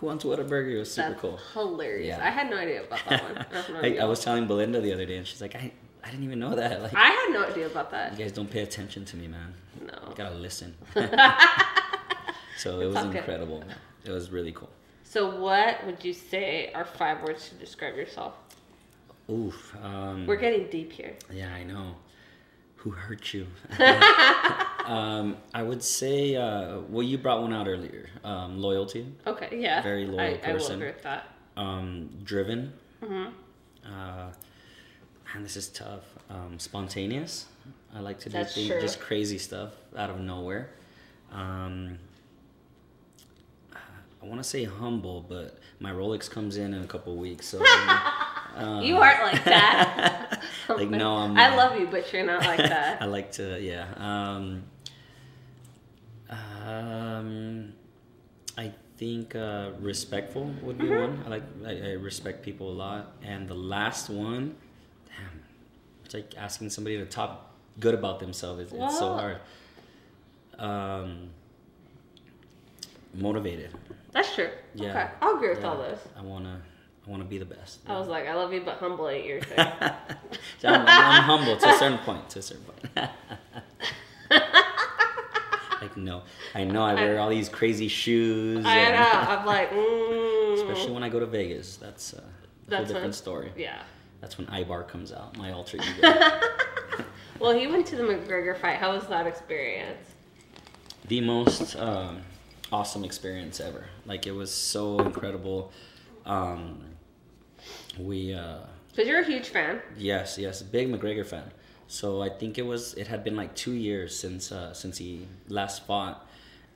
who wants a Whataburger? It was super That's cool. hilarious. Yeah. I had no idea about that one. I, have no I, idea. I was telling Belinda the other day, and she's like, I, I didn't even know that. Like, I had no idea about that. you guys don't pay attention to me, man. No. You gotta listen. so it It's was incredible. It was really cool. So, what would you say are five words to describe yourself? Oof. Um, We're getting deep here. yeah, I know. Who hurt you? um, I would say, uh, well, you brought one out earlier. Um, loyalty, Okay, yeah. Very loyal I, I will person. agree with that. um, driven. Mm-hmm. Uh, man, this is tough. Um, spontaneous. I like to do That's things, true. just crazy stuff out of nowhere. Um, I want to say humble, but my Rolex comes in in a couple weeks, so um, you aren't like that. like no, I'm. I love you, but you're not like that. I like to, yeah. Um, um, I think uh, respectful would be Mm-hmm. one. I like I, I respect people a lot, and the last one, it's like asking somebody to talk good about themselves. It's, it's so hard. Um, motivated. That's true. Yeah. Okay, I'll agree with Yeah. all this. I wanna, I wanna be the best. I was like, I love you, but humble ain't your thing. So I'm, I'm humble to a certain point. To a certain point. like no, I know I wear all these crazy shoes. I know. I'm like, mm. Especially when I go to Vegas, that's uh, a whole different when- story. Yeah. That's when Ibar comes out, my alter ego. Well, he went to the McGregor fight. How was that experience? the most um, awesome experience ever. Like it was so incredible. Um, we. Uh, Because you're a huge fan. Yes, yes, big McGregor fan. So I think it was it had been like two years since uh, since he last fought,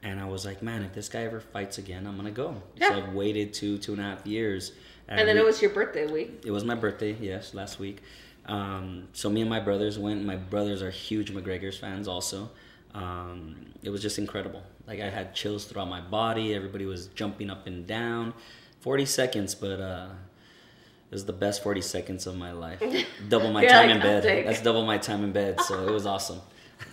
and I was like, man, if this guy ever fights again, I'm gonna go. Yeah. So I've waited two two and a half years, And then we- it was your birthday week. it was my birthday, yes, last week. Um, so me and my brothers went. My brothers are huge McGregor's fans also. Um, it was just incredible. Like I had chills throughout my body. Everybody was jumping up and down. Forty seconds, but uh, it was the best 40 seconds of my life. Double my time like, in "I'll bed. That's double my time in bed. So it was awesome.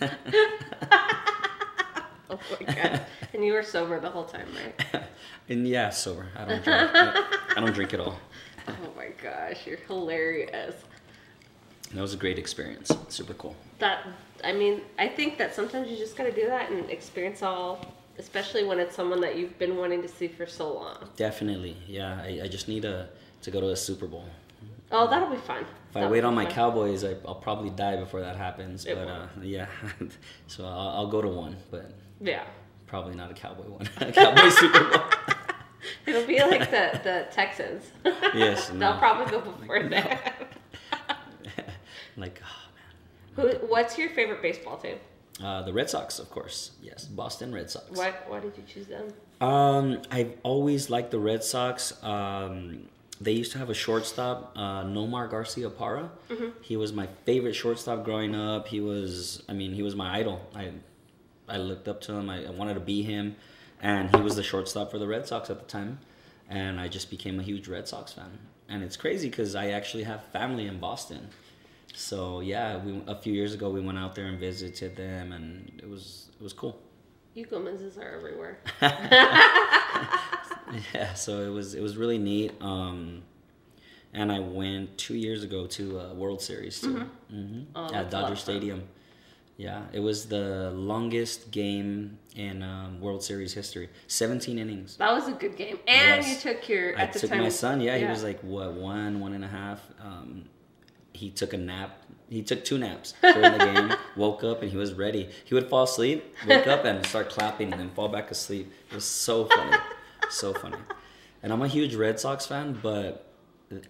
Oh my god! and you were sober the whole time, right? and yeah, sober. I don't drink. I, I don't drink at all. Oh my gosh, you're hilarious. And that was a great experience. Super cool. That I mean, I think that sometimes you just gotta do that and experience all, especially when it's someone that you've been wanting to see for so long. Definitely. Yeah, I, I just need a, to go to a Super Bowl. Oh, that'll be fun. If I That'll wait on my fun. Cowboys, I, I'll probably die before that happens. It but uh, yeah, so I'll, I'll go to one, but Yeah, probably not a Cowboy one. a Cowboy Super Bowl. it'll be like the the Texans. Yes, They'll no. probably go before that. like, oh Who? What's your favorite baseball team? Uh, the Red Sox, of course. Yes, Boston Red Sox. Why Why did you choose them? Um, I've always liked the Red Sox. Um, they used to have a shortstop, uh, Nomar Garciaparra. He was my favorite shortstop growing up. He was, I mean, he was my idol. I, I looked up to him. I, I wanted to be him, and he was the shortstop for the Red Sox at the time. And I just became a huge Red Sox fan. And it's crazy because I actually have family in Boston. So yeah, we a few years ago we went out there and visited them, and it was it was cool. You Gomez's are everywhere. Yeah, so it was it was really neat. Um, and I went two years ago to a World Series too, hmm Oh, at that's a lot Dodger fun. Yeah, it was the longest game in um, World Series history. Seventeen innings. That was a good game, and Yes. you took your I at the took time. my son. Yeah, he was like what one, one and a half. Um, he took a nap. He took two naps during the game. woke up and he was ready. He would fall asleep, wake up and start clapping, and then fall back asleep. It was so funny, so funny. And I'm a huge Red Sox fan, but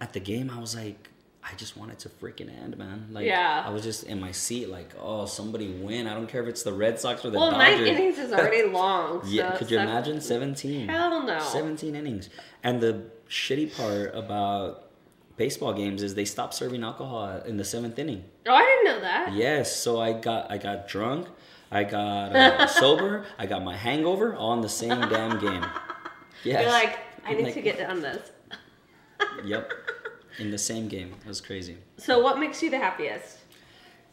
at the game I was like, I just wanted to freaking end, man. Like, Yeah. I was just in my seat, like, oh, somebody win. I don't care if it's the Red Sox or the well, Dodgers. nine innings is already long. So Yeah, could you seven- imagine 17? Hell no. 17 innings. And the shitty part about baseball games is they stop serving alcohol in the seventh inning. Oh, I didn't know that. Yes, so I got I got drunk, I got uh, sober, I got my hangover all in the same damn game. Yes. You're like, I need Like, to get done this. Yep. In the same game. It was crazy. So, what makes you the happiest?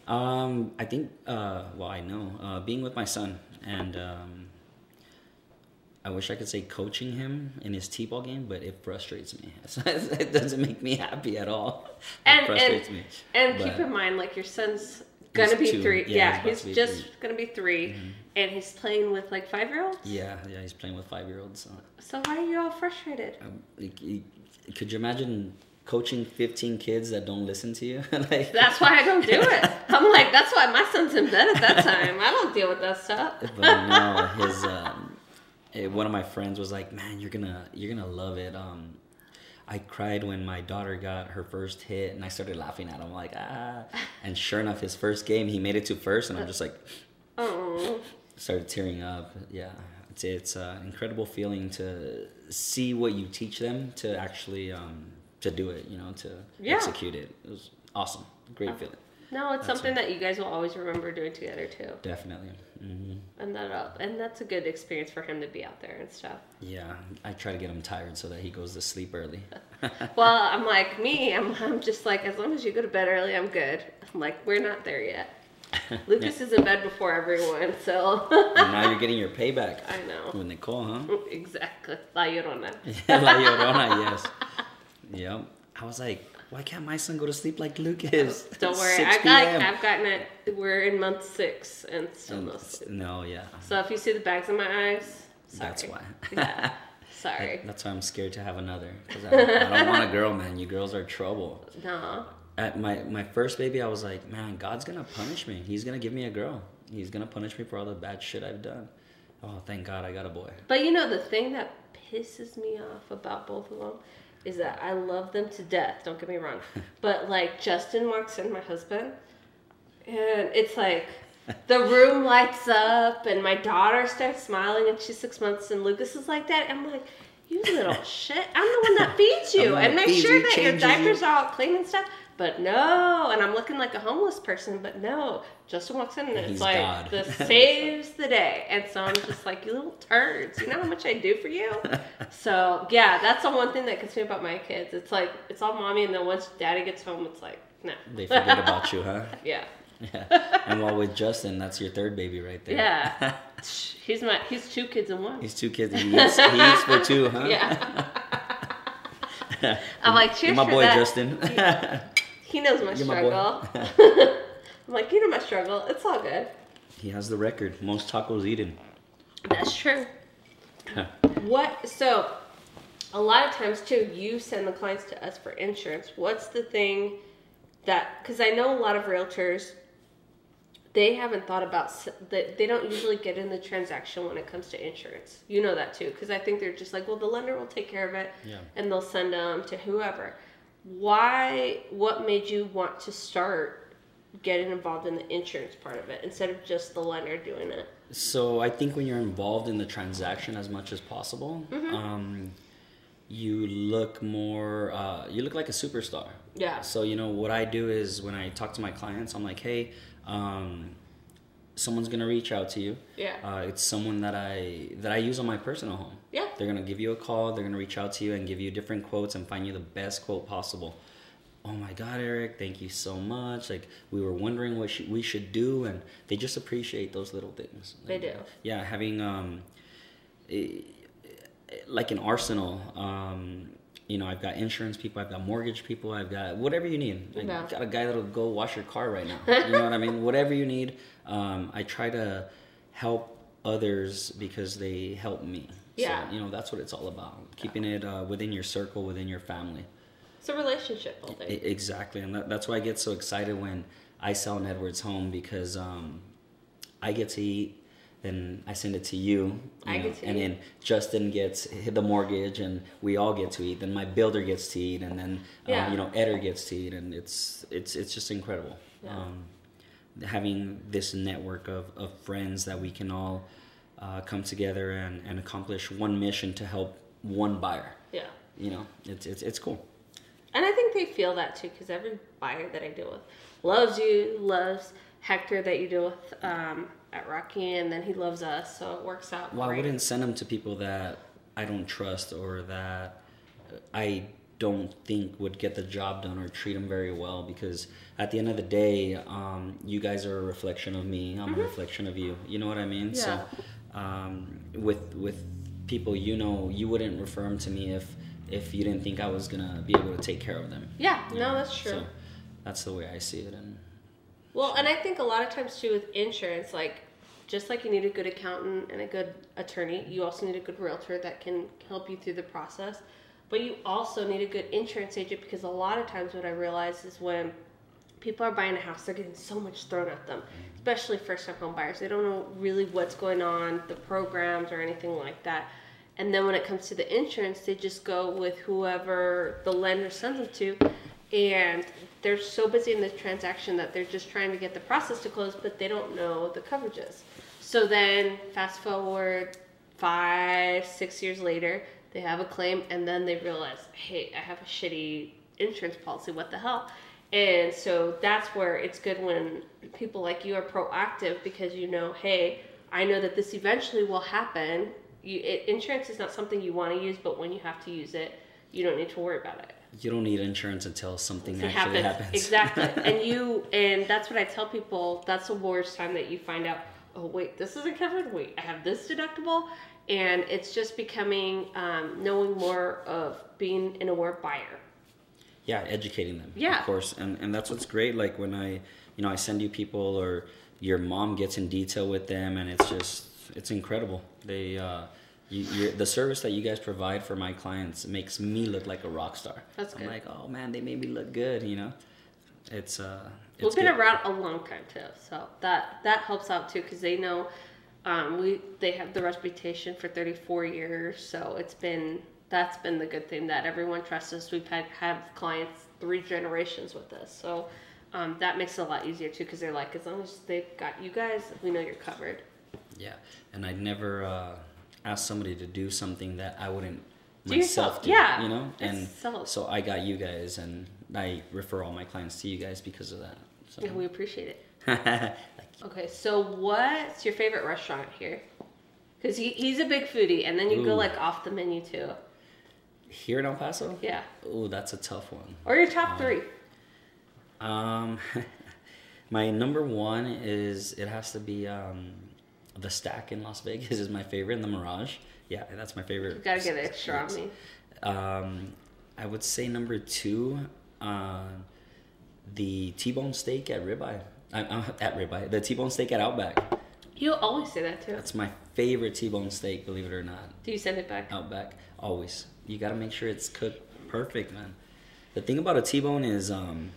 Um, I think, uh, well, I know, uh, being with my son and um, I wish I could say coaching him in his t-ball game, but it frustrates me. it doesn't make me happy at all. It And frustrates and, me. and But- keep in mind, like your son's gonna be two. three. Yeah, Yeah, he's about he's, to be just three. Mm-hmm. gonna be 3 and he's playing with like five year olds. Yeah, yeah, he's playing with five-year-olds. So, So why are you all frustrated? um, like, could you imagine coaching 15 kids that don't listen to you? like, That's why I don't do it. I'm like, that's why my son's in bed at that time. I don't deal with that stuff. but no, his um, eh, one of my friends was like, "Man, you're gonna you're gonna love it." Um, I cried when my daughter got her first hit, and I started laughing at him like, "Ah!" And sure enough, his first game, he made it to first, and I'm just like, Oh, started tearing up. Yeah, it's it's an incredible feeling to see what you teach them to actually um, to do it. You know, to Yeah. execute it. It was awesome, great feeling. no, it's something that you guys will always remember doing together too. Definitely. hmm And that up, and that's a good experience for him to be out there and stuff. Yeah, I try to get him tired so that he goes to sleep early. Well, I'm like me. I'm, I'm just like as long as you go to bed early, I'm good. I'm like we're not there yet. Lucas is in bed before everyone, so and now you're getting your payback I know with Nicole, huh? exactly. La Llorona. La Llorona, yes. Yep. I was like, why can't my son go to sleep like Lucas? Don't worry, I've got. I've gotten it. We're in month six and still no sleep. no, yeah. So if you see the bags in my eyes, sorry. That's why. Yeah, sorry. That's why I'm scared to have another. Because I, I don't want a girl, man. You girls are trouble. No. At my, my first baby, I was like, man, God's going to punish me. He's going to give me a girl. He's going to punish me for all the bad shit I've done. Oh, thank God I got a boy. But you know the thing that pisses me off about both of them is that I love them to death. Don't get me wrong, but like Justin walks in, my husband, and it's like the room lights up, and my daughter starts smiling, and she's six months, and Lucas is like that. I'm like, you little shit! I'm the one that feeds you, I'm the one and make sure that your changes you. diapers are all clean and stuff. But no, and I'm looking like a homeless person, but no. Justin walks in and it's like, God. this saves the day. And so I'm just like, you little turds, you know how much I do for you? So yeah, that's the one thing that gets me about my kids. It's like, it's all mommy, and then once daddy gets home, it's like, no. They forget about you, huh? Yeah. Yeah. And while with Justin, that's your third baby right there. Yeah. he's my, he's two kids in one. He's two kids. He eats, he eats for two, huh? Yeah. I'm like, cheers You're my boy, that. Justin. He knows my You're my struggle. I'm like, you know my struggle. It's all good. he has the record. Most tacos eaten. That's true. What? So, a lot of times too, you send the clients to us for insurance. What's the thing that? Because I know a lot of realtors, they haven't thought about that. They don't usually get in the transaction when it comes to insurance. You know that too, because I think they're just like, well, the lender will take care of it, Yeah. and they'll send them to whoever. Why? What made you want to start getting involved in the insurance part of it instead of just the lender doing it? So I think when you're involved in the transaction as much as possible, Mm-hmm. um, you look more. Uh, you look like a superstar. Yeah. So you know what I do is when I talk to my clients, I'm like, hey, um, someone's gonna reach out to you. Yeah. Uh, it's someone that I that I use on my personal home. Yeah. They're gonna give you a call. They're gonna reach out to you and give you different quotes and find you the best quote possible. Oh my God, Eric! Thank you so much. Like we were wondering what sh- we should do, and they just appreciate those little things. They Like, do. Yeah, having um, like an arsenal. Um, you know, I've got insurance people, I've got mortgage people, I've got whatever you need. I Yeah. got a guy that'll go wash your car right now. You know what I mean? Whatever you need. Um, I try to help others because they help me. Yeah. So, you know, that's what it's all about. Keeping it uh, within your circle, within your family. It's a relationship building. I- exactly. And that, that's why I get so excited when I sell an Edwards home because um, I get to eat. Then I send it to you, you I know, get to and eat. then Justin gets the mortgage, and we all get to eat. Then my builder gets to eat, and then Yeah. um, you know Eder gets to eat, and it's it's it's just incredible. Yeah. Um, having this network of, of friends that we can all uh, come together and, and accomplish one mission to help one buyer. Yeah. You know, it's it's it's cool. And I think they feel that too because every buyer that I deal with loves you, loves Hector that you deal with um, at Rocky, and then he loves us. So it works out. Well, I wouldn't send them to people that I don't trust or that I don't think would get the job done or treat them very well because at the end of the day, um, you guys are a reflection of me. I'm a reflection of you. You know what I mean? So, um, with with people you know, you wouldn't refer them to me if if you didn't think I was gonna be able to take care of them. Yeah, no, that's true. So that's the way I see it. And Well, and I think a lot of times too with insurance, like just like you need a good accountant and a good attorney, you also need a good realtor that can help you through the process. But you also need a good insurance agent because a lot of times what I realize is when people are buying a house, they're getting so much thrown at them, especially first time home buyers. They don't know really what's going on, the programs or anything like that. And then when it comes to the insurance, they just go with whoever the lender sends them to. And they're so busy in the transaction that they're just trying to get the process to close, but they don't know the coverages. So then, fast forward five, six years later, they have a claim, and then they realize, hey, I have a shitty insurance policy. What the hell? And so that's where it's good when people like you are proactive because you know, hey, I know that this eventually will happen. You, it, insurance is not something you want to use, but when you have to use it, you don't need to worry about it. you don't need insurance until something It actually happens. happens. Exactly. and you and that's what I tell people, that's the worst time that you find out, oh wait, this isn't covered, wait, I have this deductible. And it's just becoming um, knowing more of being an aware buyer. Yeah educating them Yeah. of course and and that's what's great like when i you know i send you people or your mom gets in detail with them and it's just it's incredible they uh you, you're, the service that you guys provide for my clients makes me look like a rock star That's good. i'm like oh man they made me look good you know it's uh it's We've been good. around a long time too, so that that helps out too because they know um, we they have the reputation for 34 years, so it's been that's been the good thing that everyone trusts us. We've had have clients three generations with us, so um, that makes it a lot easier too because they're like, as long as they've got you guys, we know you're covered. yeah and i'd never uh ask somebody to do something that i wouldn't Do yourself, myself do yeah. you know and self. so i got you guys and I refer all my clients to you guys because of that. So. Yeah, we appreciate it. Okay, so what's your favorite restaurant here? Because he, he's a big foodie, and then you go like off the menu too. Here in El Paso? Yeah, Oh, that's a tough one. or your top three. Um, my number one is it has to be um, the Stack in Las Vegas is my favorite, and the Mirage. Yeah, that's my favorite. You gotta get extra on me. Um, I would say number two, uh, the T-bone steak at Ribeye. I, uh, at Ribeye, the T-bone steak at Outback. You always say that too. That's my favorite T-bone steak, believe it or not. Do you send it back? Outback, always. You gotta make sure it's cooked perfect, man. The thing about a T-bone is, um,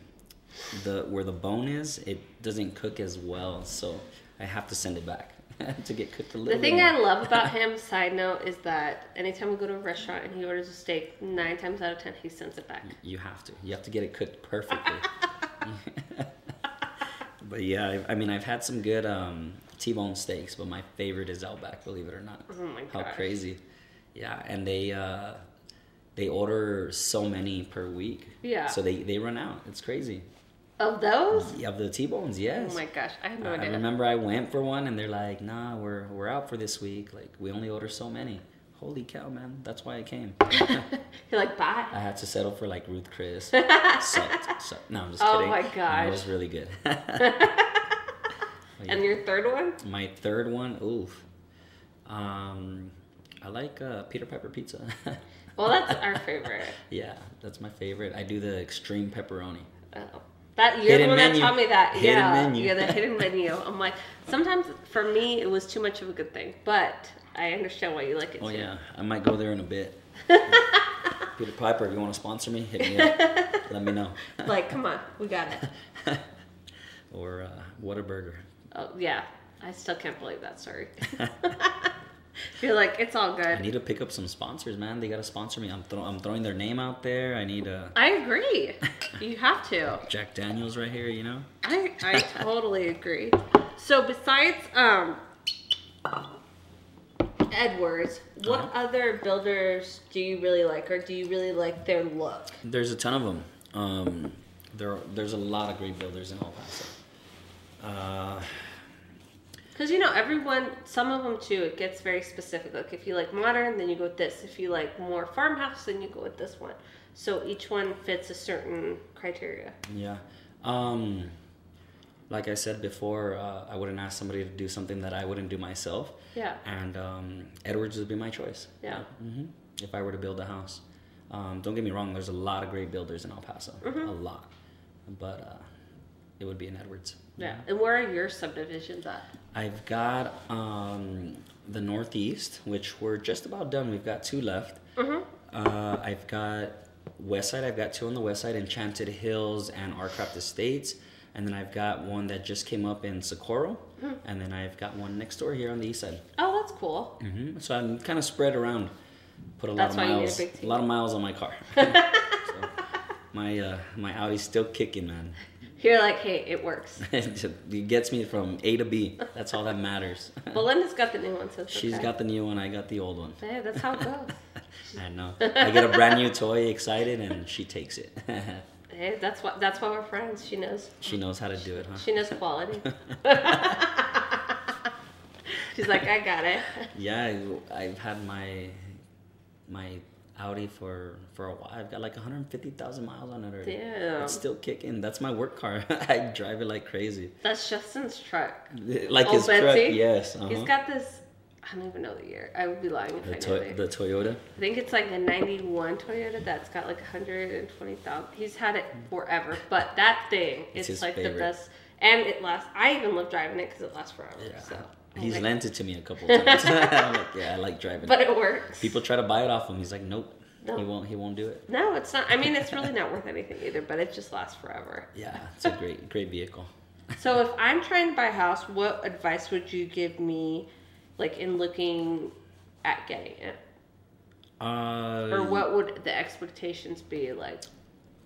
the where the bone is, it doesn't cook as well, so I have to send it back to get cooked a little. The thing bit I love about him, side note, is that anytime we go to a restaurant and he orders a steak, nine times out of ten he sends it back. You have to. You have to get it cooked perfectly. but yeah, I, I mean, I've had some good um, T-bone steaks, but my favorite is Outback. Believe it or not. Oh my god! How crazy! Yeah, and they uh, they order so many per week. Yeah. So they they run out. It's crazy. Of those? Yeah, of the T-bones, yes. Oh my gosh, I had no I idea. remember I went for one, and they're like, "Nah, we're we're out for this week. Like, we only order so many." Holy cow, man! That's why I came. You're like, bye. I had to settle for like Ruth Chris. sucked, sucked. No, I'm just Oh kidding. Oh my gosh. it was really good. But And your third one? my third one, oof. Um, I like uh, Peter Piper pizza. Well, that's our favorite. yeah, that's my favorite. I do the extreme pepperoni. Oh. That you're Hidden the one menu. that taught me that. Hidden yeah, menu. yeah, the hidden menu. I'm like, sometimes for me it was too much of a good thing, but I understand why you like it Oh too. yeah, I might go there in a bit. Peter Piper, if you want to sponsor me, hit me up. Let me know. Like, come on, we got it. or uh, Whataburger. Oh yeah, I still can't believe that story. You're like, it's all good. I need to pick up some sponsors, man. They gotta sponsor me. I'm, throw- I'm throwing their name out there. I need uh, I agree. You have to. Jack Daniels right here. You know. I I totally agree. So besides um Edwards, what Uh-huh. other builders do you really like, or do you really like their look? There's a ton of them. Um, there, there's a lot of great builders in El Paso. Uh, Because you know everyone, some of them too, it gets very specific. Like if you like modern, then you go with this. If you like more farmhouse, then you go with this one. So each one fits a certain criteria. yeah. Um, like I said before, uh, I wouldn't ask somebody to do something that I wouldn't do myself. Yeah. And um, Edwards would be my choice. Yeah. mm-hmm. If I were to build a house, um, don't get me wrong. There's a lot of great builders in El Paso. Mm-hmm. A lot, but uh, it would be an Edwards. Yeah. And where are your subdivisions at? I've got um, the Northeast, which we're just about done. We've got two left. Mm-hmm. Uh, I've got West Side. I've got two on the West Side, Enchanted Hills and Arcraft Estates. And then I've got one that just came up in Socorro. Hmm. And then I've got one next door here on the East Side. Oh, that's cool. hmm So I'm kind of spread around. Put a That's lot why of a miles, big team. lot of miles on my car. so my uh, my Audi's still kicking, man. You're like, hey, it works. it gets me from A to B. That's all that matters. Belinda's got the new one, so She's okay. got the new one. I got the old one. Hey, that's how it goes. I know. I get a brand new toy, excited, and she takes it. hey, that's what. That's why we're friends. She knows. she knows how to do it, huh? She knows quality. She's like, I got it. Yeah, I've had my my Audi for for a while. I've got like 150,000 miles on it already. Damn. It's still kicking. That's my work car. I drive it like crazy. That's Justin's truck. Like Oh, his truck, yes. Uh-huh. He's got this. I don't even know the year. I would be lying if the, I to- knew the Toyota. I think it's like a 91 Toyota that's got like 120,000. He's had it forever, but that thing It's is like favorite. the best. And it lasts. I even love driving it because it lasts forever. Yeah. So. He's like, lent it to me a couple times. I'm like, yeah, I like driving. But it works. People try to buy it off him. He's like, nope. No. He won't. He won't do it. No, it's not. I mean, it's really not worth anything either, but it just lasts forever. Yeah, it's a great, great vehicle. So if I'm trying to buy a house, what advice would you give me, like in looking at getting it, Uh, or what would the expectations be like?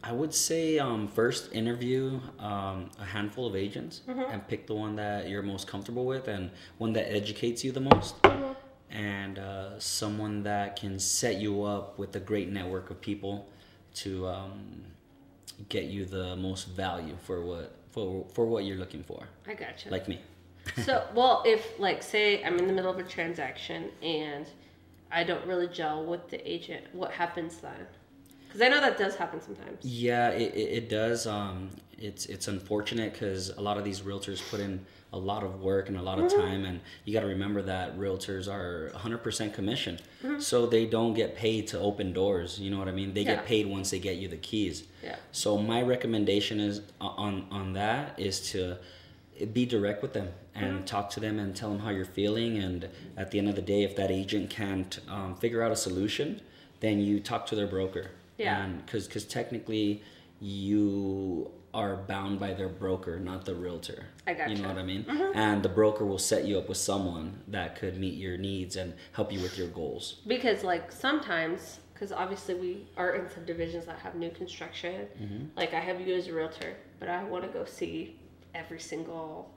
I would say um, first interview um, a handful of agents Mm-hmm. and pick the one that you're most comfortable with and one that educates you the most. Mm-hmm. And uh, someone that can set you up with a great network of people to um, get you the most value for what for for what you're looking for. I gotcha. Like me. so, well, if like say I'm in the middle of a transaction and I don't really gel with the agent, what happens then? Because I know that does happen sometimes. Yeah, it, it, it does. Um, it's it's unfortunate because a lot of these realtors put in a lot of work and a lot of Mm-hmm. time, and you got to remember that realtors are 100% commission, Mm-hmm. so they don't get paid to open doors. You know what I mean? They Yeah. get paid once they get you the keys. Yeah. So my recommendation is on on that is to be direct with them and Mm-hmm. talk to them and tell them how you're feeling. And at the end of the day, if that agent can't um, figure out a solution, then you talk to their broker. Yeah. Because because technically you are bound by their broker, not the realtor. I gotcha. You know what I mean? Mm-hmm. And the broker will set you up with someone that could meet your needs and help you with your goals. Because like sometimes, because obviously we are in subdivisions that have new construction. Mm-hmm. Like I have you as a realtor, but I want to go see every single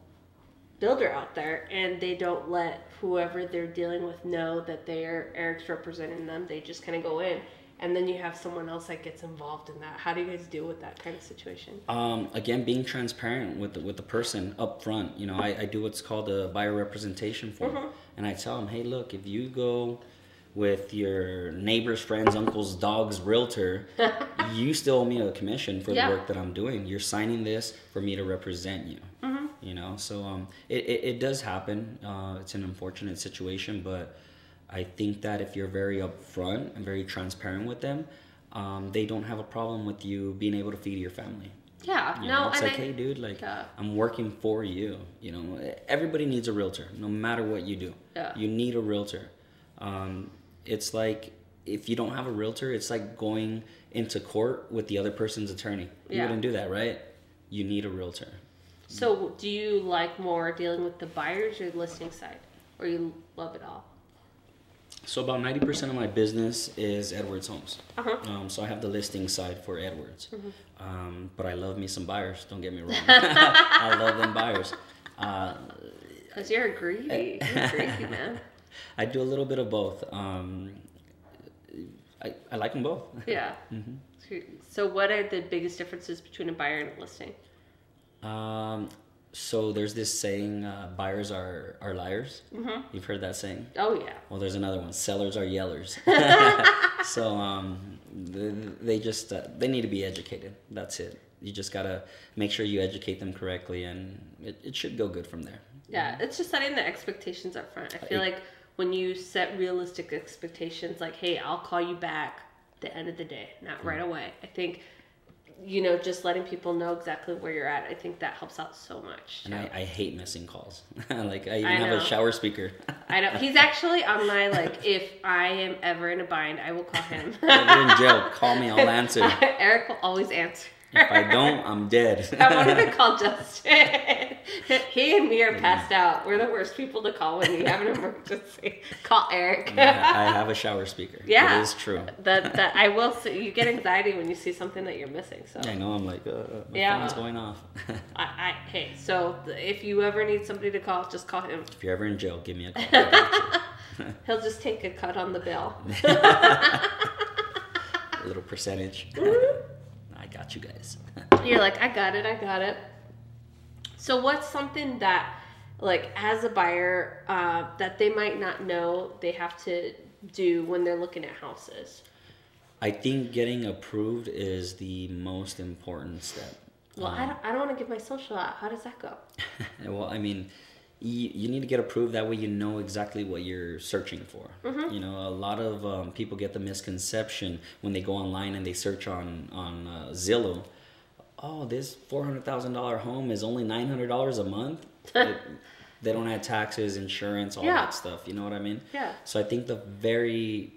builder out there, and they don't let whoever they're dealing with know that they're Eric's representing them. They just kind of go in, and then you have someone else that gets involved in that. How do you guys deal with that kind of situation? Um, again, being transparent with the, with the person up front. You know, I, I do what's called a buyer representation form, and I tell them, hey, look, if you go with your neighbor's friend's uncle's dog's realtor, you still owe me a commission for Yeah. the work that I'm doing. You're signing this for me to represent you. You know, so um, it, it, it does happen. Uh, it's an unfortunate situation, but I think that if you're very upfront and very transparent with them, um, they don't have a problem with you being able to feed your family. Yeah, You no, know, it's and like, I, hey, dude, like, Yeah. I'm working for you. You know, everybody needs a realtor, no matter what you do. Yeah. You need a realtor. Um, it's like if you don't have a realtor, it's like going into court with the other person's attorney. You Yeah. wouldn't do that, right? You need a realtor. So, do you like more dealing with the buyers or listing side, or you love it all? So about ninety percent of my business is Edwards Homes. Uh-huh. Um, so I have the listing side for Edwards, Mm-hmm. um, but I love me some buyers. Don't get me wrong. I love them buyers. Uh, Cause you're greedy, you're greedy man. I do a little bit of both. Um, I, I like them both. Yeah. So, what are the biggest differences between a buyer and a listing? Um, so there's this saying, uh, buyers are, are liars. Mm-hmm. You've heard that saying? Oh yeah. Well, there's another one. Sellers are yellers. so um, they, they just uh, they need to be educated. That's it. You just gotta make sure you educate them correctly, and it, it should go good from there. Yeah, it's just setting the expectations up front. I feel I- like when you set realistic expectations, like, hey, I'll call you back the end of the day, not right away. I think, you know, just letting people know exactly where you're at, I think that helps out so much. And I, I hate missing calls. like I even I have a shower speaker. I know he's actually on my like. If I am ever in a bind, I will call him. In jail, call me. I'll answer. Eric will always answer. If I don't, I'm dead. I wanted to call Justin. he and me are passed out. We're the worst people to call when you have an emergency. Call Eric. I have a shower speaker. Yeah. it is true. That that I will say you get anxiety when you see something that you're missing. So I know. I'm like, uh, my Yeah. phone's going off. I, I hey, so if you ever need somebody to call, just call him. if you're ever in jail, give me a call. He'll just take a cut on the bill. a little percentage. Mm-hmm. Got you guys. You're like, I got it, I got it. So what's something that like as a buyer uh, that they might not know they have to do when they're looking at houses? I think getting approved is the most important step. Well, I don't, I don't want to give my social out. How does that go? well, I mean, you, you need to get approved. That way, you know exactly what you're searching for. Mm-hmm. You know, a lot of um, people get the misconception when they go online and they search on on uh, Zillow. Oh, this four hundred thousand dollar home is only nine hundred dollars a month. It- they don't add taxes, insurance, all Yeah. that stuff. You know what I mean? Yeah. So I think the very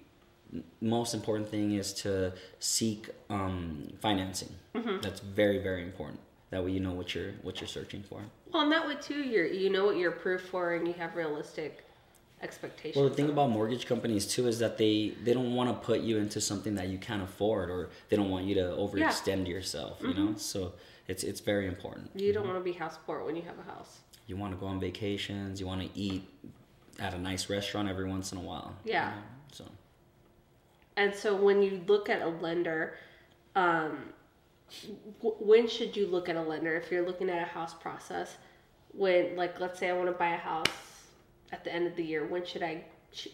most important thing is to seek um, financing. Mm-hmm. That's very very important. That way you know what you're what you're searching for. Well, and that way too, you're you know what you're approved for, and you have realistic expectations. Well, the thing about mortgage companies too is that they they don't want to put you into something that you can't afford, or they don't want you to overextend yourself. You Mm-hmm. know, so it's it's very important. you don't want to be house poor when you have a house. You want to go on vacations. You want to eat at a nice restaurant every once in a while. you Yeah. know, So And so when you look at a lender, um, when should you look at a lender if you're looking at a house process? When, like, let's say I want to buy a house at the end of the year, when should I?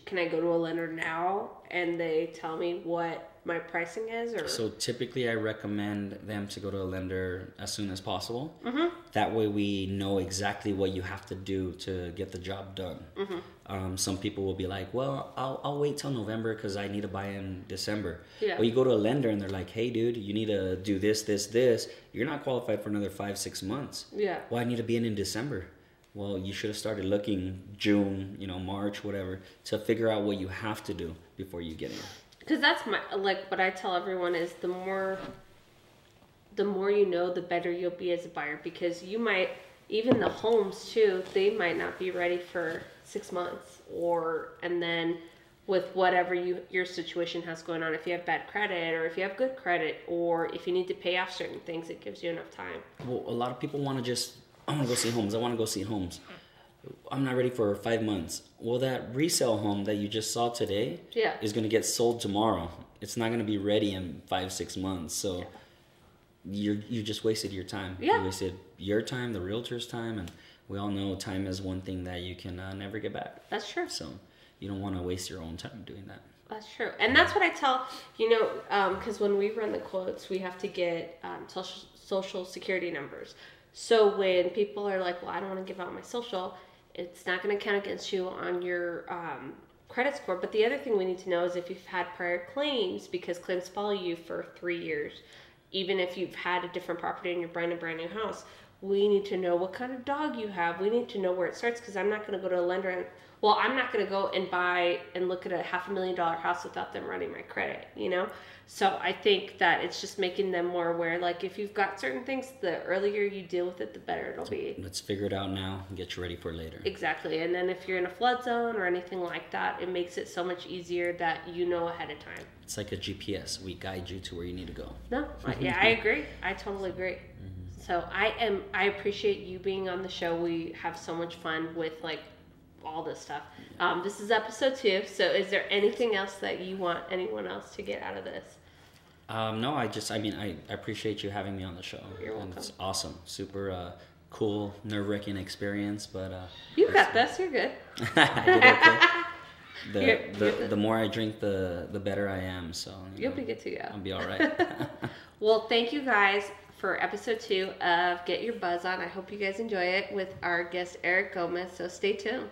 Can I go to a lender now and they tell me what my pricing is, or So typically, I recommend them to go to a lender as soon as possible. Mm-hmm. That way, we know exactly what you have to do to get the job done. Mm-hmm. Um, some people will be like, "Well, I'll, I'll wait till November because I need to buy in December." Yeah. Well, you go to a lender and they're like, "Hey, dude, you need to do this, this, this. You're not qualified for another five, six months. yeah, Well, I need to be in in December." Well, you should have started looking June, you know, March, whatever, to figure out what you have to do before you get in. because that's my like what I tell everyone is the more the more you know, the better you'll be as a buyer because you might even the homes too, they might not be ready for six months or and then with whatever you your situation has going on, if you have bad credit or if you have good credit or if you need to pay off certain things, it gives you enough time. Well, a lot of people want to just, I want to go see homes. I want to go see homes. I'm not ready for five months. Well, that resale home that you just saw today Yeah. is going to get sold tomorrow. It's not going to be ready in five, six months. So you you just wasted your time. Yeah. You wasted your time, the realtor's time, and we all know time is one thing that you can uh, never get back. That's true. So you don't want to waste your own time doing that. That's true, and that's what I tell you know because when we run the quotes, we have to get um, social social security numbers. So when people are like, "Well, I don't want to give out my social," it's not going to count against you on your um, credit score. But the other thing we need to know is if you've had prior claims, because claims follow you for three years, even if you've had a different property in your brand new brand new house. We need to know what kind of dog you have. We need to know where it starts because I'm not going to go to a lender and well, I'm not going to go and buy and look at a half a million dollar house without them running my credit, you know? So I think that it's just making them more aware. Like, if you've got certain things, the earlier you deal with it, the better it'll be. Let's figure it out now and get you ready for later. Exactly. And then if you're in a flood zone or anything like that, it makes it so much easier that you know ahead of time. It's like a GPS. We guide you to where you need to go. No, I- yeah, I agree. I totally agree. Mm-hmm. So I am. I appreciate you being on the show. We have so much fun with like all this stuff. Um, this is episode two. So is there anything else that you want anyone else to get out of this? Um, no, I just, I mean, I, I appreciate you having me on the show. You're And welcome. It's awesome. Super uh, cool, nerve wracking experience, but uh, You got this. You're good. I did okay. The, You're- the, you're the- the more I drink, the, the better I am. So you You'll know, be good to go. I'll be all right. Well, thank you guys for episode two of Get Your Buzz On. I hope you guys enjoy it with our guest Eric Gomez. So stay tuned.